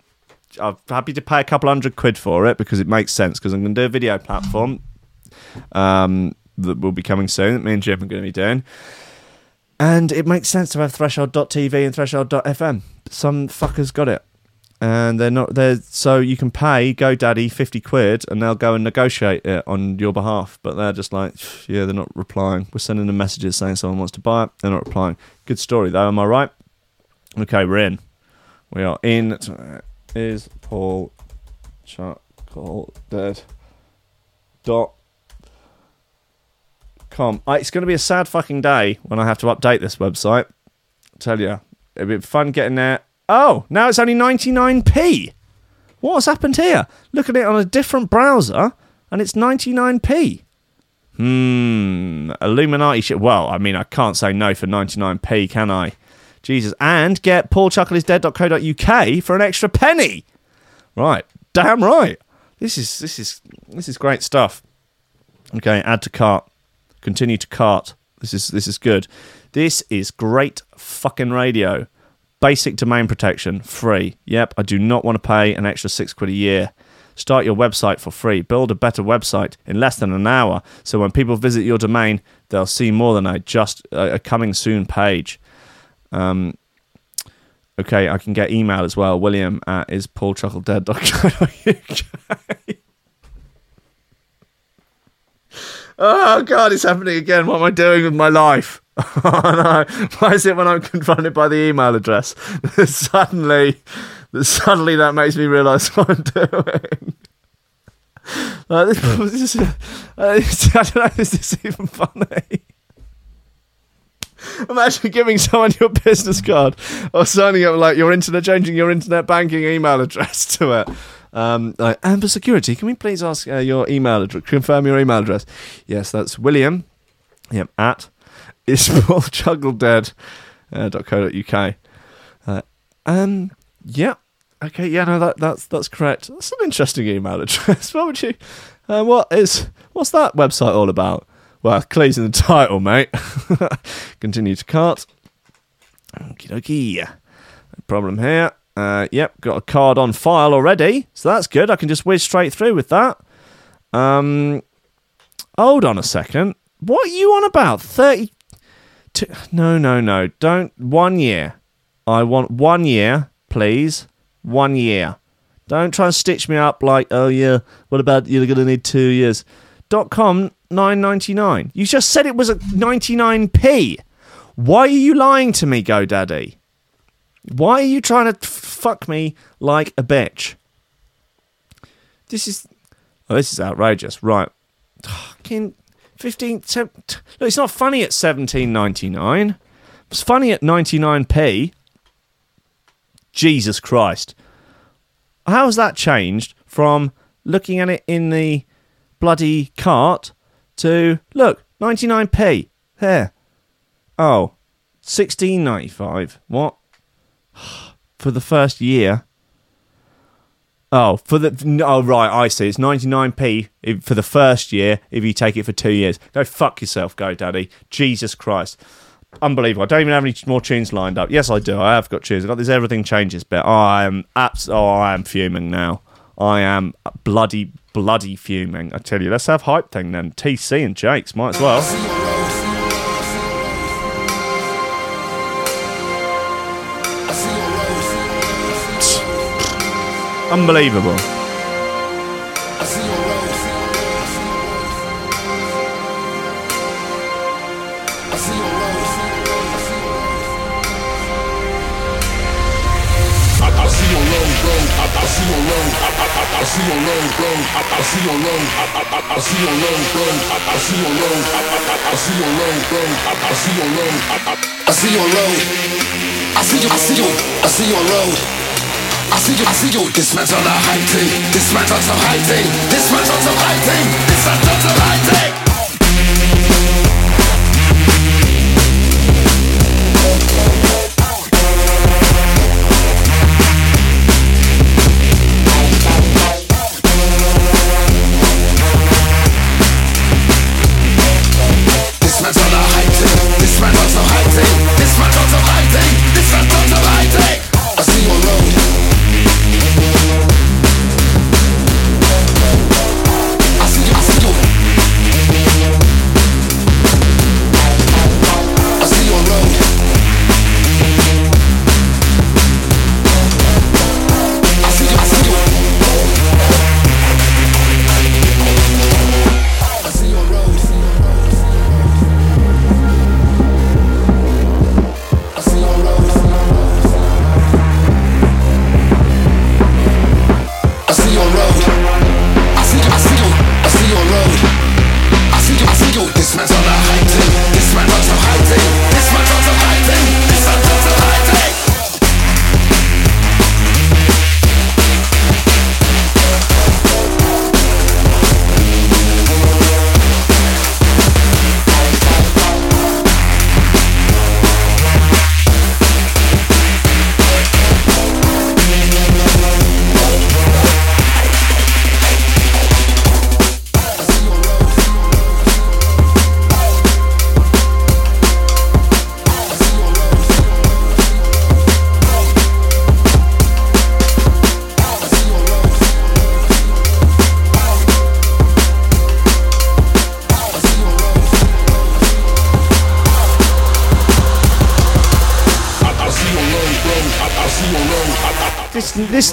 I'm happy to pay a couple hundred quid for it because it makes sense because I'm going to do a video platform um, that will be coming soon that me and Jim are going to be doing. And it makes sense to have threshold.tv and threshold.fm. Some fuckers got it. And they're not there, so you can pay GoDaddy 50 quid and they'll go and negotiate it on your behalf. But they're just like, yeah, they're not replying. We're sending them messages saying someone wants to buy it. They're not replying. Good story, though, am I right? Okay, we're in. We are in. Is Paul Chuckle dead? Dot com. Uh, It's going to be a sad fucking day when I have to update this website. I tell you, it'll be fun getting there. Oh, now it's only 99p. What's happened here? Look at it on a different browser, and it's 99p. Hmm, Illuminati shit. Well, I mean, I can't say no for 99p, can I? Jesus, and get paulchuckleisdead.co.uk for an extra penny. Right, damn right. This is this is this is great stuff. Okay, add to cart. Continue to cart. This is this is good. This is great fucking radio. Basic domain protection, free. Yep, I do not want to pay an extra six quid a year. Start your website for free. Build a better website in less than an hour. So when people visit your domain, they'll see more than a just a, a coming soon page. Um, okay, I can get email as well. William at is <laughs> Oh god, it's happening again. What am I doing with my life? <laughs> Oh no! Why is it when I'm confronted by the email address that suddenly, that suddenly that makes me realise what I'm doing? Like, this, this is, <laughs> uh, I don't know. Is this even funny? Imagine giving someone your business card or signing up like your internet, changing your internet banking email address to it. Um, like, and for security, can we please ask uh, your email address? Confirm your email address. Yes, that's William. Yep, at <laughs> ispaulchuckledead.co.uk. Uh, um, yeah. Okay, yeah, no, that, that's that's correct. That's an interesting email address. <laughs> What would you? Uh, what is? What's that website all about? Well, clearly in the title, mate. <laughs> Continue to cart. Okie dokie. No problem here. Uh, yep, got a card on file already, so that's good. I can just whiz straight through with that. Um, hold on a second. What are you on about? Thirty? Two, no, no, no. Don't. One year. I want one year, please. One year. Don't try and stitch me up like, oh yeah. What about you're going to need two years? Dot com nine ninety nine. You just said it was at ninety nine p. Why are you lying to me, GoDaddy? Why are you trying to fuck me like a bitch? This is oh, this is outrageous. Right. <sighs> Fucking 15 se- t- Look, it's not funny at 17.99. It's funny at 99p. Jesus Christ. How has that changed from looking at it in the bloody cart to look, 99p. There. Oh, 16.95. What? <gasps> For the first year. Oh, for the oh right, I see. It's 99p for the first year if you take it for 2 years. Go fuck yourself, go daddy. Jesus Christ. Unbelievable. I don't even have any more tunes lined up. Yes, I do. I have got tunes. I've got this everything changes bit. I am abs- oh, I am fuming now. I am bloody bloody fuming. I tell you, let's have hype thing then. TC and Jakes might as well. Unbelievable. I see your low, low. I see your road, I see you I see you, I see your low. I see low. I see your low. I I- I see your low, low. I I see your low. I I- I see your low. I see you. I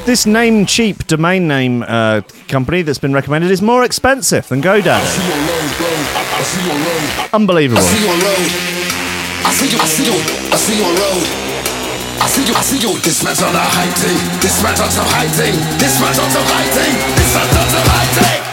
This this this name cheap domain name uh, company that's been recommended is more expensive than GoDaddy. Unbelievable. I see road. I see you. I you. I see your road. I see you. I see you. Dismantle the hiding. Dismantle some hiding. Dismantle some hiding. Dismantle some hiding.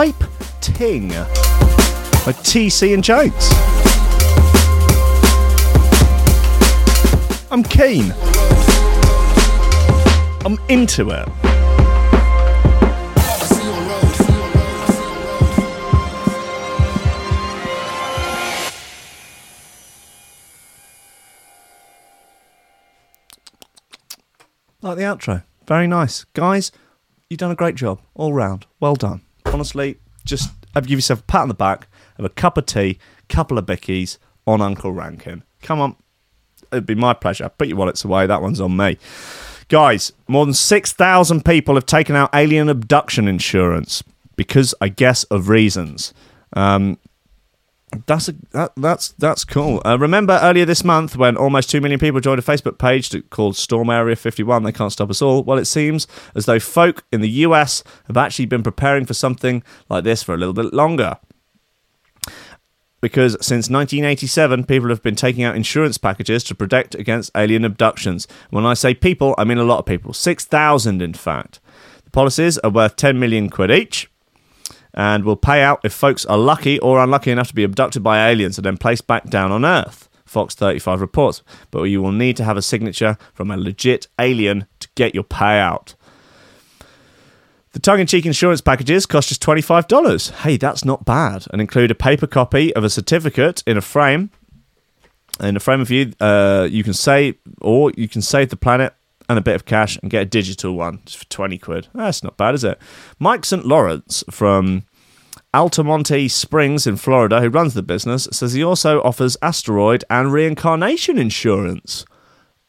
Hype Ting by TC and Jones. I'm keen. I'm into it. Like the outro. Very nice. Guys, you've done a great job all round. Well done. Honestly, just have give yourself a pat on the back, have a cup of tea, couple of bickies on Uncle Rankin. Come on. It'd be my pleasure. Put your wallets away. That one's on me. Guys, more than 6,000 people have taken out alien abduction insurance because, I guess, of reasons. Um, that's a, that, that's that's cool. Uh, remember earlier this month when almost two million people joined a Facebook page called Storm Area 51. They can't stop us all. Well, it seems as though folk in the US have actually been preparing for something like this for a little bit longer. Because since 1987, people have been taking out insurance packages to protect against alien abductions. When I say people, I mean a lot of people. 6,000, in fact. The policies are worth 10 million quid each and will pay out if folks are lucky or unlucky enough to be abducted by aliens and then placed back down on Earth. Fox 35 reports. But you will need to have a signature from a legit alien to get your payout. The tongue in cheek insurance packages cost just $25. Hey, that's not bad. And include a paper copy of a certificate in a frame. In a frame of you, uh, you can say, or you can save the planet and a bit of cash and get a digital one just for 20 quid. That's not bad, is it? Mike St. Lawrence from Altamonte Springs in Florida, who runs the business, says he also offers asteroid and reincarnation insurance.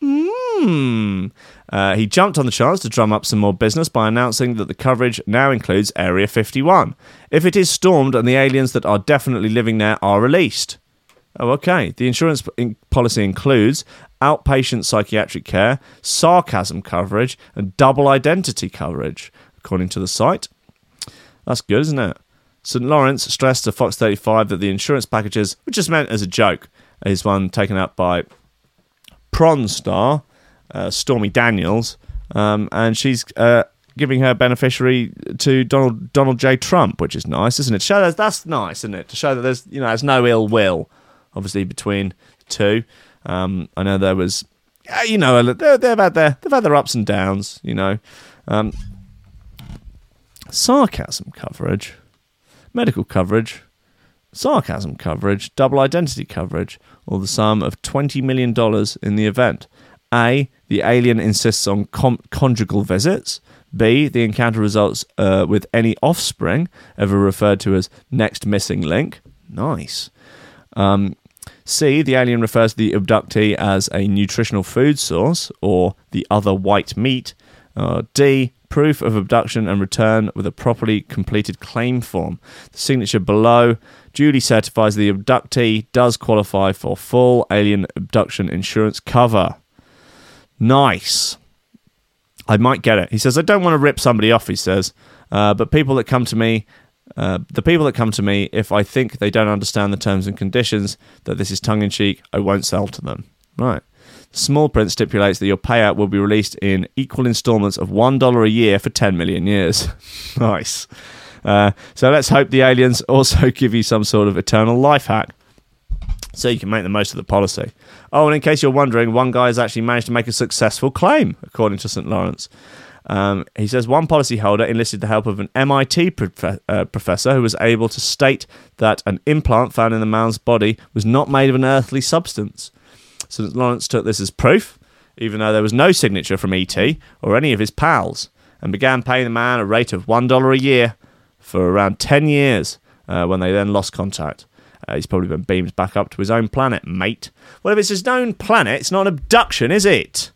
Mmm. Uh, he jumped on the chance to drum up some more business by announcing that the coverage now includes Area 51. If it is stormed and the aliens that are definitely living there are released. Oh, okay. The insurance policy includes outpatient psychiatric care, sarcasm coverage, and double identity coverage, according to the site. That's good, isn't it? St. Lawrence stressed to Fox 35 that the insurance packages were just meant as a joke. Is one taken up by Prawn Star, uh, Stormy Daniels, um, and she's uh, giving her beneficiary to Donald Donald J. Trump, which is nice, isn't it? Show that that's nice, isn't it? To show that there's you know there's no ill will, obviously between the two. Um, I know there was, you know, they- they've had their they've had their ups and downs, you know. Um, sarcasm coverage, medical coverage, sarcasm coverage, double identity coverage, or the sum of $20 million in the event. A. The alien insists on com- conjugal visits. B. The encounter results uh, with any offspring, ever referred to as next missing link. Nice. Um, C. The alien refers to the abductee as a nutritional food source or the other white meat. Uh, D. Proof of abduction and return with a properly completed claim form. The signature below duly certifies the abductee does qualify for full alien abduction insurance cover. Nice. I might get it. He says, I don't want to rip somebody off, he says, uh, but people that come to me, uh, the people that come to me, if I think they don't understand the terms and conditions, that this is tongue in cheek, I won't sell to them. Right. Small print stipulates that your payout will be released in equal installments of $1 a year for 10 million years. <laughs> nice. Uh, so let's hope the aliens <laughs> also give you some sort of eternal life hack so you can make the most of the policy. Oh, and in case you're wondering, one guy has actually managed to make a successful claim, according to St. Lawrence. Um, he says one policyholder enlisted the help of an MIT uh, professor who was able to state that an implant found in the man's body was not made of an earthly substance. St. Lawrence took this as proof, even though there was no signature from ET or any of his pals, and began paying the man a rate of $1 a year for around 10 years uh, when they then lost contact. Uh, he's probably been beamed back up to his own planet, mate. Well, if it's his own planet, it's not an abduction, is it?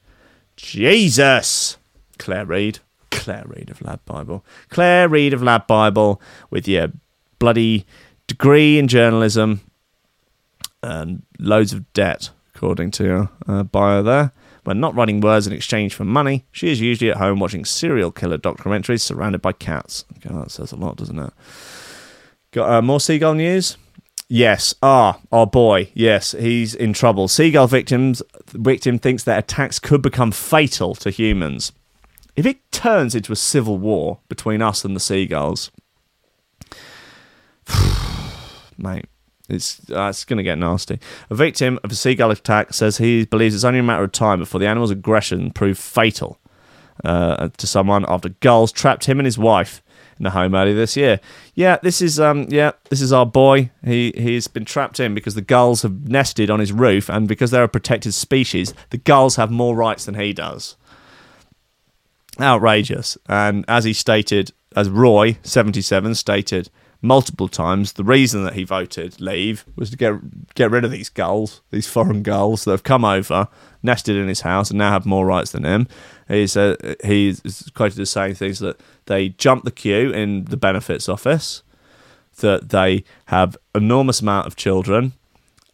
Jesus! Claire Reid. Claire Reid of LADbible. Claire Reid of LADbible with your bloody degree in journalism and loads of debt, according to your uh, bio there. When not writing words in exchange for money, she is usually at home watching serial killer documentaries surrounded by cats. Okay, that says a lot, doesn't it? Got uh, more seagull news? Yes. Ah, our boy. Yes, he's in trouble. Seagull victims victim thinks that attacks could become fatal to humans. If it turns into a civil war between us and the seagulls, <sighs> mate. It's uh, it's going to get nasty. A victim of a seagull attack says he believes it's only a matter of time before the animal's aggression proved fatal uh, to someone after gulls trapped him and his wife in the home earlier this year. Yeah, this is um yeah this is our boy. He he's been trapped in because the gulls have nested on his roof, and because they're a protected species, the gulls have more rights than he does. Outrageous. And as he stated, as Roy seventy seven stated multiple times, the reason that he voted leave was to get get rid of these gulls, these foreign gulls that have come over, nested in his house, and now have more rights than him. He's uh, he's quoted as saying things that they jump the queue in the benefits office, that they have enormous amount of children,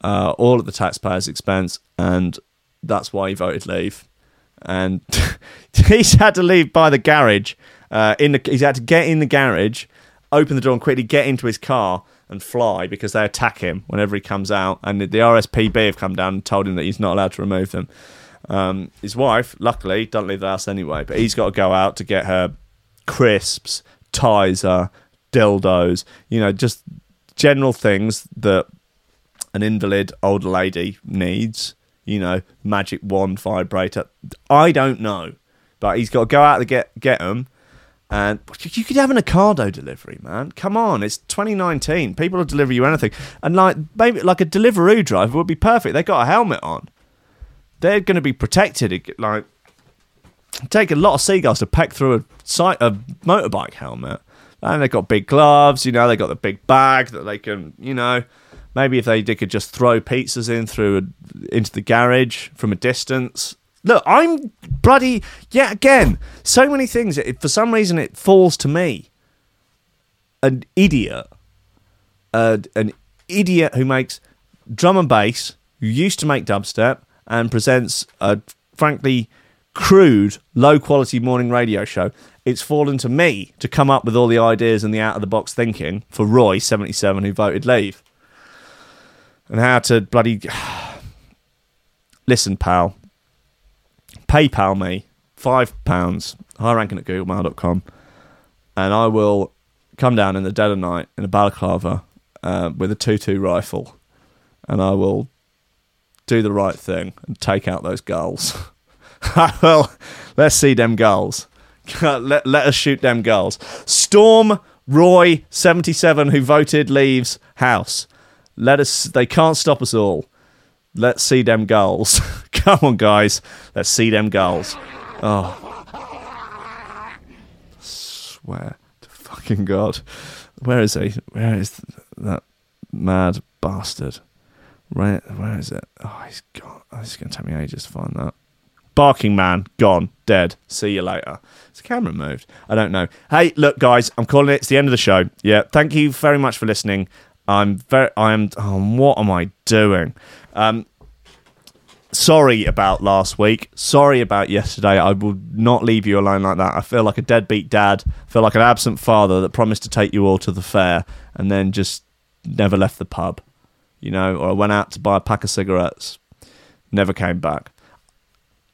uh, all at the taxpayer's expense, and that's why he voted leave. And <laughs> he's had to leave by the garage. Uh, in the, he's had to get in the garage open the door and quickly get into his car and fly because they attack him whenever he comes out. And the, RSPB have come down and told him that he's not allowed to remove them. Um, his wife, luckily, doesn't leave the house anyway, but he's got to go out to get her crisps, Tizer, dildos, you know, just general things that an invalid older lady needs. You know, magic wand vibrator. I don't know, but he's got to go out to get get them. And you could have an Ocado delivery, man. Come on, it's 2019. People will deliver you anything, and like maybe like a Deliveroo driver would be perfect. They got a helmet on. They're going to be protected. Like take a lot of seagulls to peck through a a motorbike helmet, and they've got big gloves. You know, they got the big bag that they can. You know, maybe if they, they could just throw pizzas in through a, into the garage from a distance. Look, I'm bloody yet Again, so many things. It, for some reason, it falls to me, an idiot, uh, an idiot who makes drum and bass, who used to make dubstep and presents a frankly crude, low quality morning radio show. It's fallen to me to come up with all the ideas and the out of the box thinking for Roy seventy seven who voted leave, and how to bloody <sighs> listen, pal. PayPal me five pounds, high ranking at googlemail.com, and I will come down in the dead of night in a balaclava uh, with a 2 2 rifle, and I will do the right thing and take out those gulls. <laughs> well, let's see them gulls. <laughs> let, let us shoot them gulls. Storm Roy 77, who voted, leaves house. Let us, they can't stop us all. Let's see them gulls. <laughs> Come on, guys. Let's see them gulls. Oh. Swear to fucking God. Where is he? Where is that mad bastard? Where, where is it? Oh, he's gone. Oh, it's going to take me ages to find that. Barking man, gone, dead. See you later. Is the camera moved? I don't know. Hey, look, guys, I'm calling it. It's the end of the show. Yeah, thank you very much for listening. I'm very. I'm. Oh, what am I doing? Um, sorry about last week. Sorry about yesterday. I will not leave you alone like that. I feel like a deadbeat dad. I feel like an absent father that promised to take you all to the fair and then just never left the pub. You know, or I went out to buy a pack of cigarettes, never came back.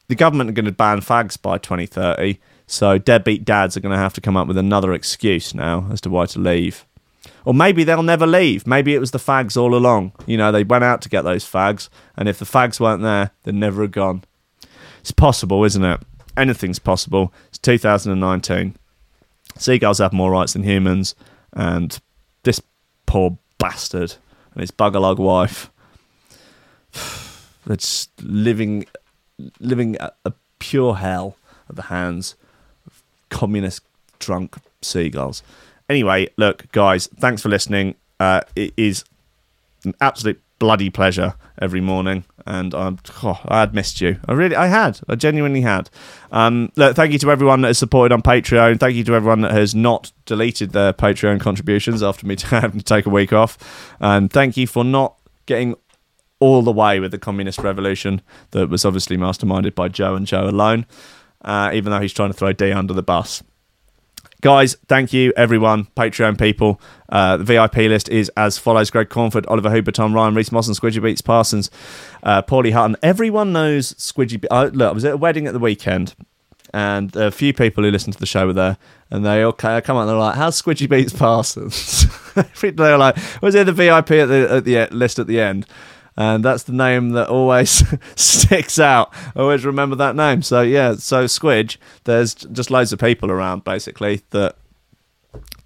The government are going to ban fags by 2030, so deadbeat dads are going to have to come up with another excuse now as to why to leave. Or maybe they'll never leave. Maybe it was the fags all along. You know, they went out to get those fags, and if the fags weren't there, they'd never have gone. It's possible, isn't it? Anything's possible. It's 2019. Seagulls have more rights than humans, and this poor bastard and his buggerlug wife. <sighs> That's living, living a, a pure hell at the hands of communist drunk seagulls. Anyway, look, guys, thanks for listening. Uh, it is an absolute bloody pleasure every morning, and I'm, oh, I had missed you. I really, I had, I genuinely had. Um, look, thank you to everyone that has supported on Patreon. Thank you to everyone that has not deleted their Patreon contributions after me <laughs> having to take a week off, and thank you for not getting all the way with the communist revolution that was obviously masterminded by Joe and Joe alone. Uh, even though he's trying to throw D under the bus guys thank you everyone patreon people uh, the vip list is as follows greg cornford oliver hooper tom ryan reese moss and squidgy beats parsons uh, paulie hutton everyone knows squidgy Be- uh, look i was at a wedding at the weekend and a few people who listen to the show were there, and they all come out and they're like, "How's Squidgy Beats Parsons?" <laughs> they're like, "Was there the VIP at the at the e- list at the end?" And that's the name that always <laughs> sticks out. I always remember that name. So yeah, so Squidge, there's just loads of people around basically that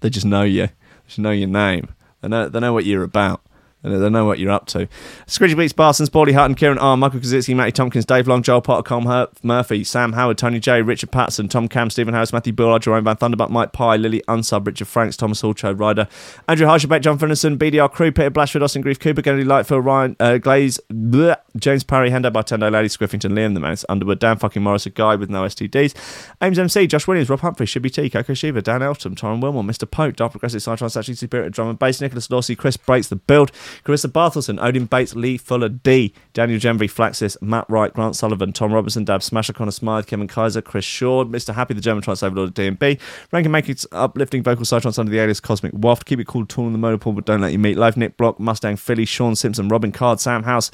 they just know you, they just know your name. They know they know what you're about. They know what you're up to. Squidgy Beats, Parsons, Paulie Hutton, Kieran R, Michael Kaczynski, Matty Tompkins, Dave Long, Joel Potter, Colm Murphy, Sam Howard, Tony J, Richard Patson, Tom Cam, Stephen Harris, Matthew Bull, Jerome Van Thunderbuck, Mike Pye, Lily Unsub, Richard Franks, Thomas Hall, Chode Ryder, Andrew Harshabeck, John Finneson, BDR Crew, Peter Blashford, Austin Grief, Cooper, Kennedy Lightfield, Ryan uh, Glaze, bleh, James Parry, Hendo Bartendo, Lady Squiffington, Liam the Mouse, Underwood, Dan fucking Morris, a guy with no STDs, Ames MC, Josh Williams, Rob Humphrey, Shibby T, Coco Shiva, Dan Elton, Torrin Wilmore, Mr. Pope, Dark Progressive Psytrance, Actually Spirit, Drum and Bass, Nicholas Dorsey, Chris Breaks the Build, Carissa Barthelson, Odin Bates, Lee Fuller D, Daniel Genvy, Flaxis, Matt Wright, Grant Sullivan, Tom Robertson, Dab, Smasher, Connor Smythe, Kevin Kaiser, Chris Shaw, Mr. Happy, the German Trance Overlord of DMB, Rankin Making uplifting vocal Psytrance under the alias Cosmic Waft, Keep It Cool, Tool in the Motorpool, but Don't Let You Meet, Live. Nick Block, Mustang Philly, Sean Simpson, Robin Card, Sam House,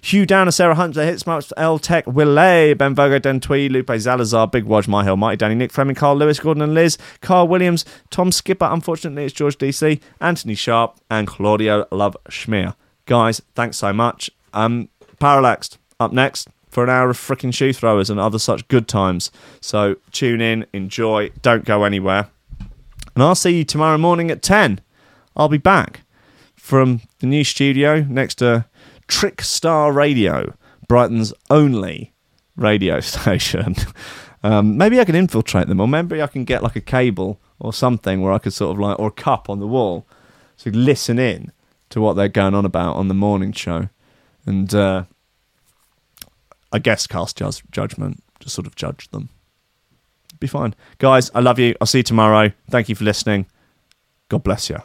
Hugh Downer, Sarah Hunter, Hitsmarks, L Tech, Willay, Ben Vogo, Den Twee, Lupe Zalazar, Big Wodge, My Hill, Mighty Danny, Nick Fleming, Carl Lewis, Gordon and Liz, Carl Williams, Tom Skipper, unfortunately it's George DC, Anthony Sharp, and Claudio Love Schmier. Guys, thanks so much. Um, Parallaxed up next for an hour of freaking shoe throwers and other such good times. So tune in, enjoy, don't go anywhere. And I'll see you tomorrow morning at 10. I'll be back from the new studio next to Trick Star Radio, Brighton's only radio <laughs> station. Um, maybe I can infiltrate them, or maybe I can get like a cable or something where I could sort of like, or a cup on the wall, so listen in to what they're going on about on the morning show, and uh, I guess cast judge- judgment, just sort of judge them. Be fine, guys. I love you. I'll see you tomorrow. Thank you for listening. God bless you.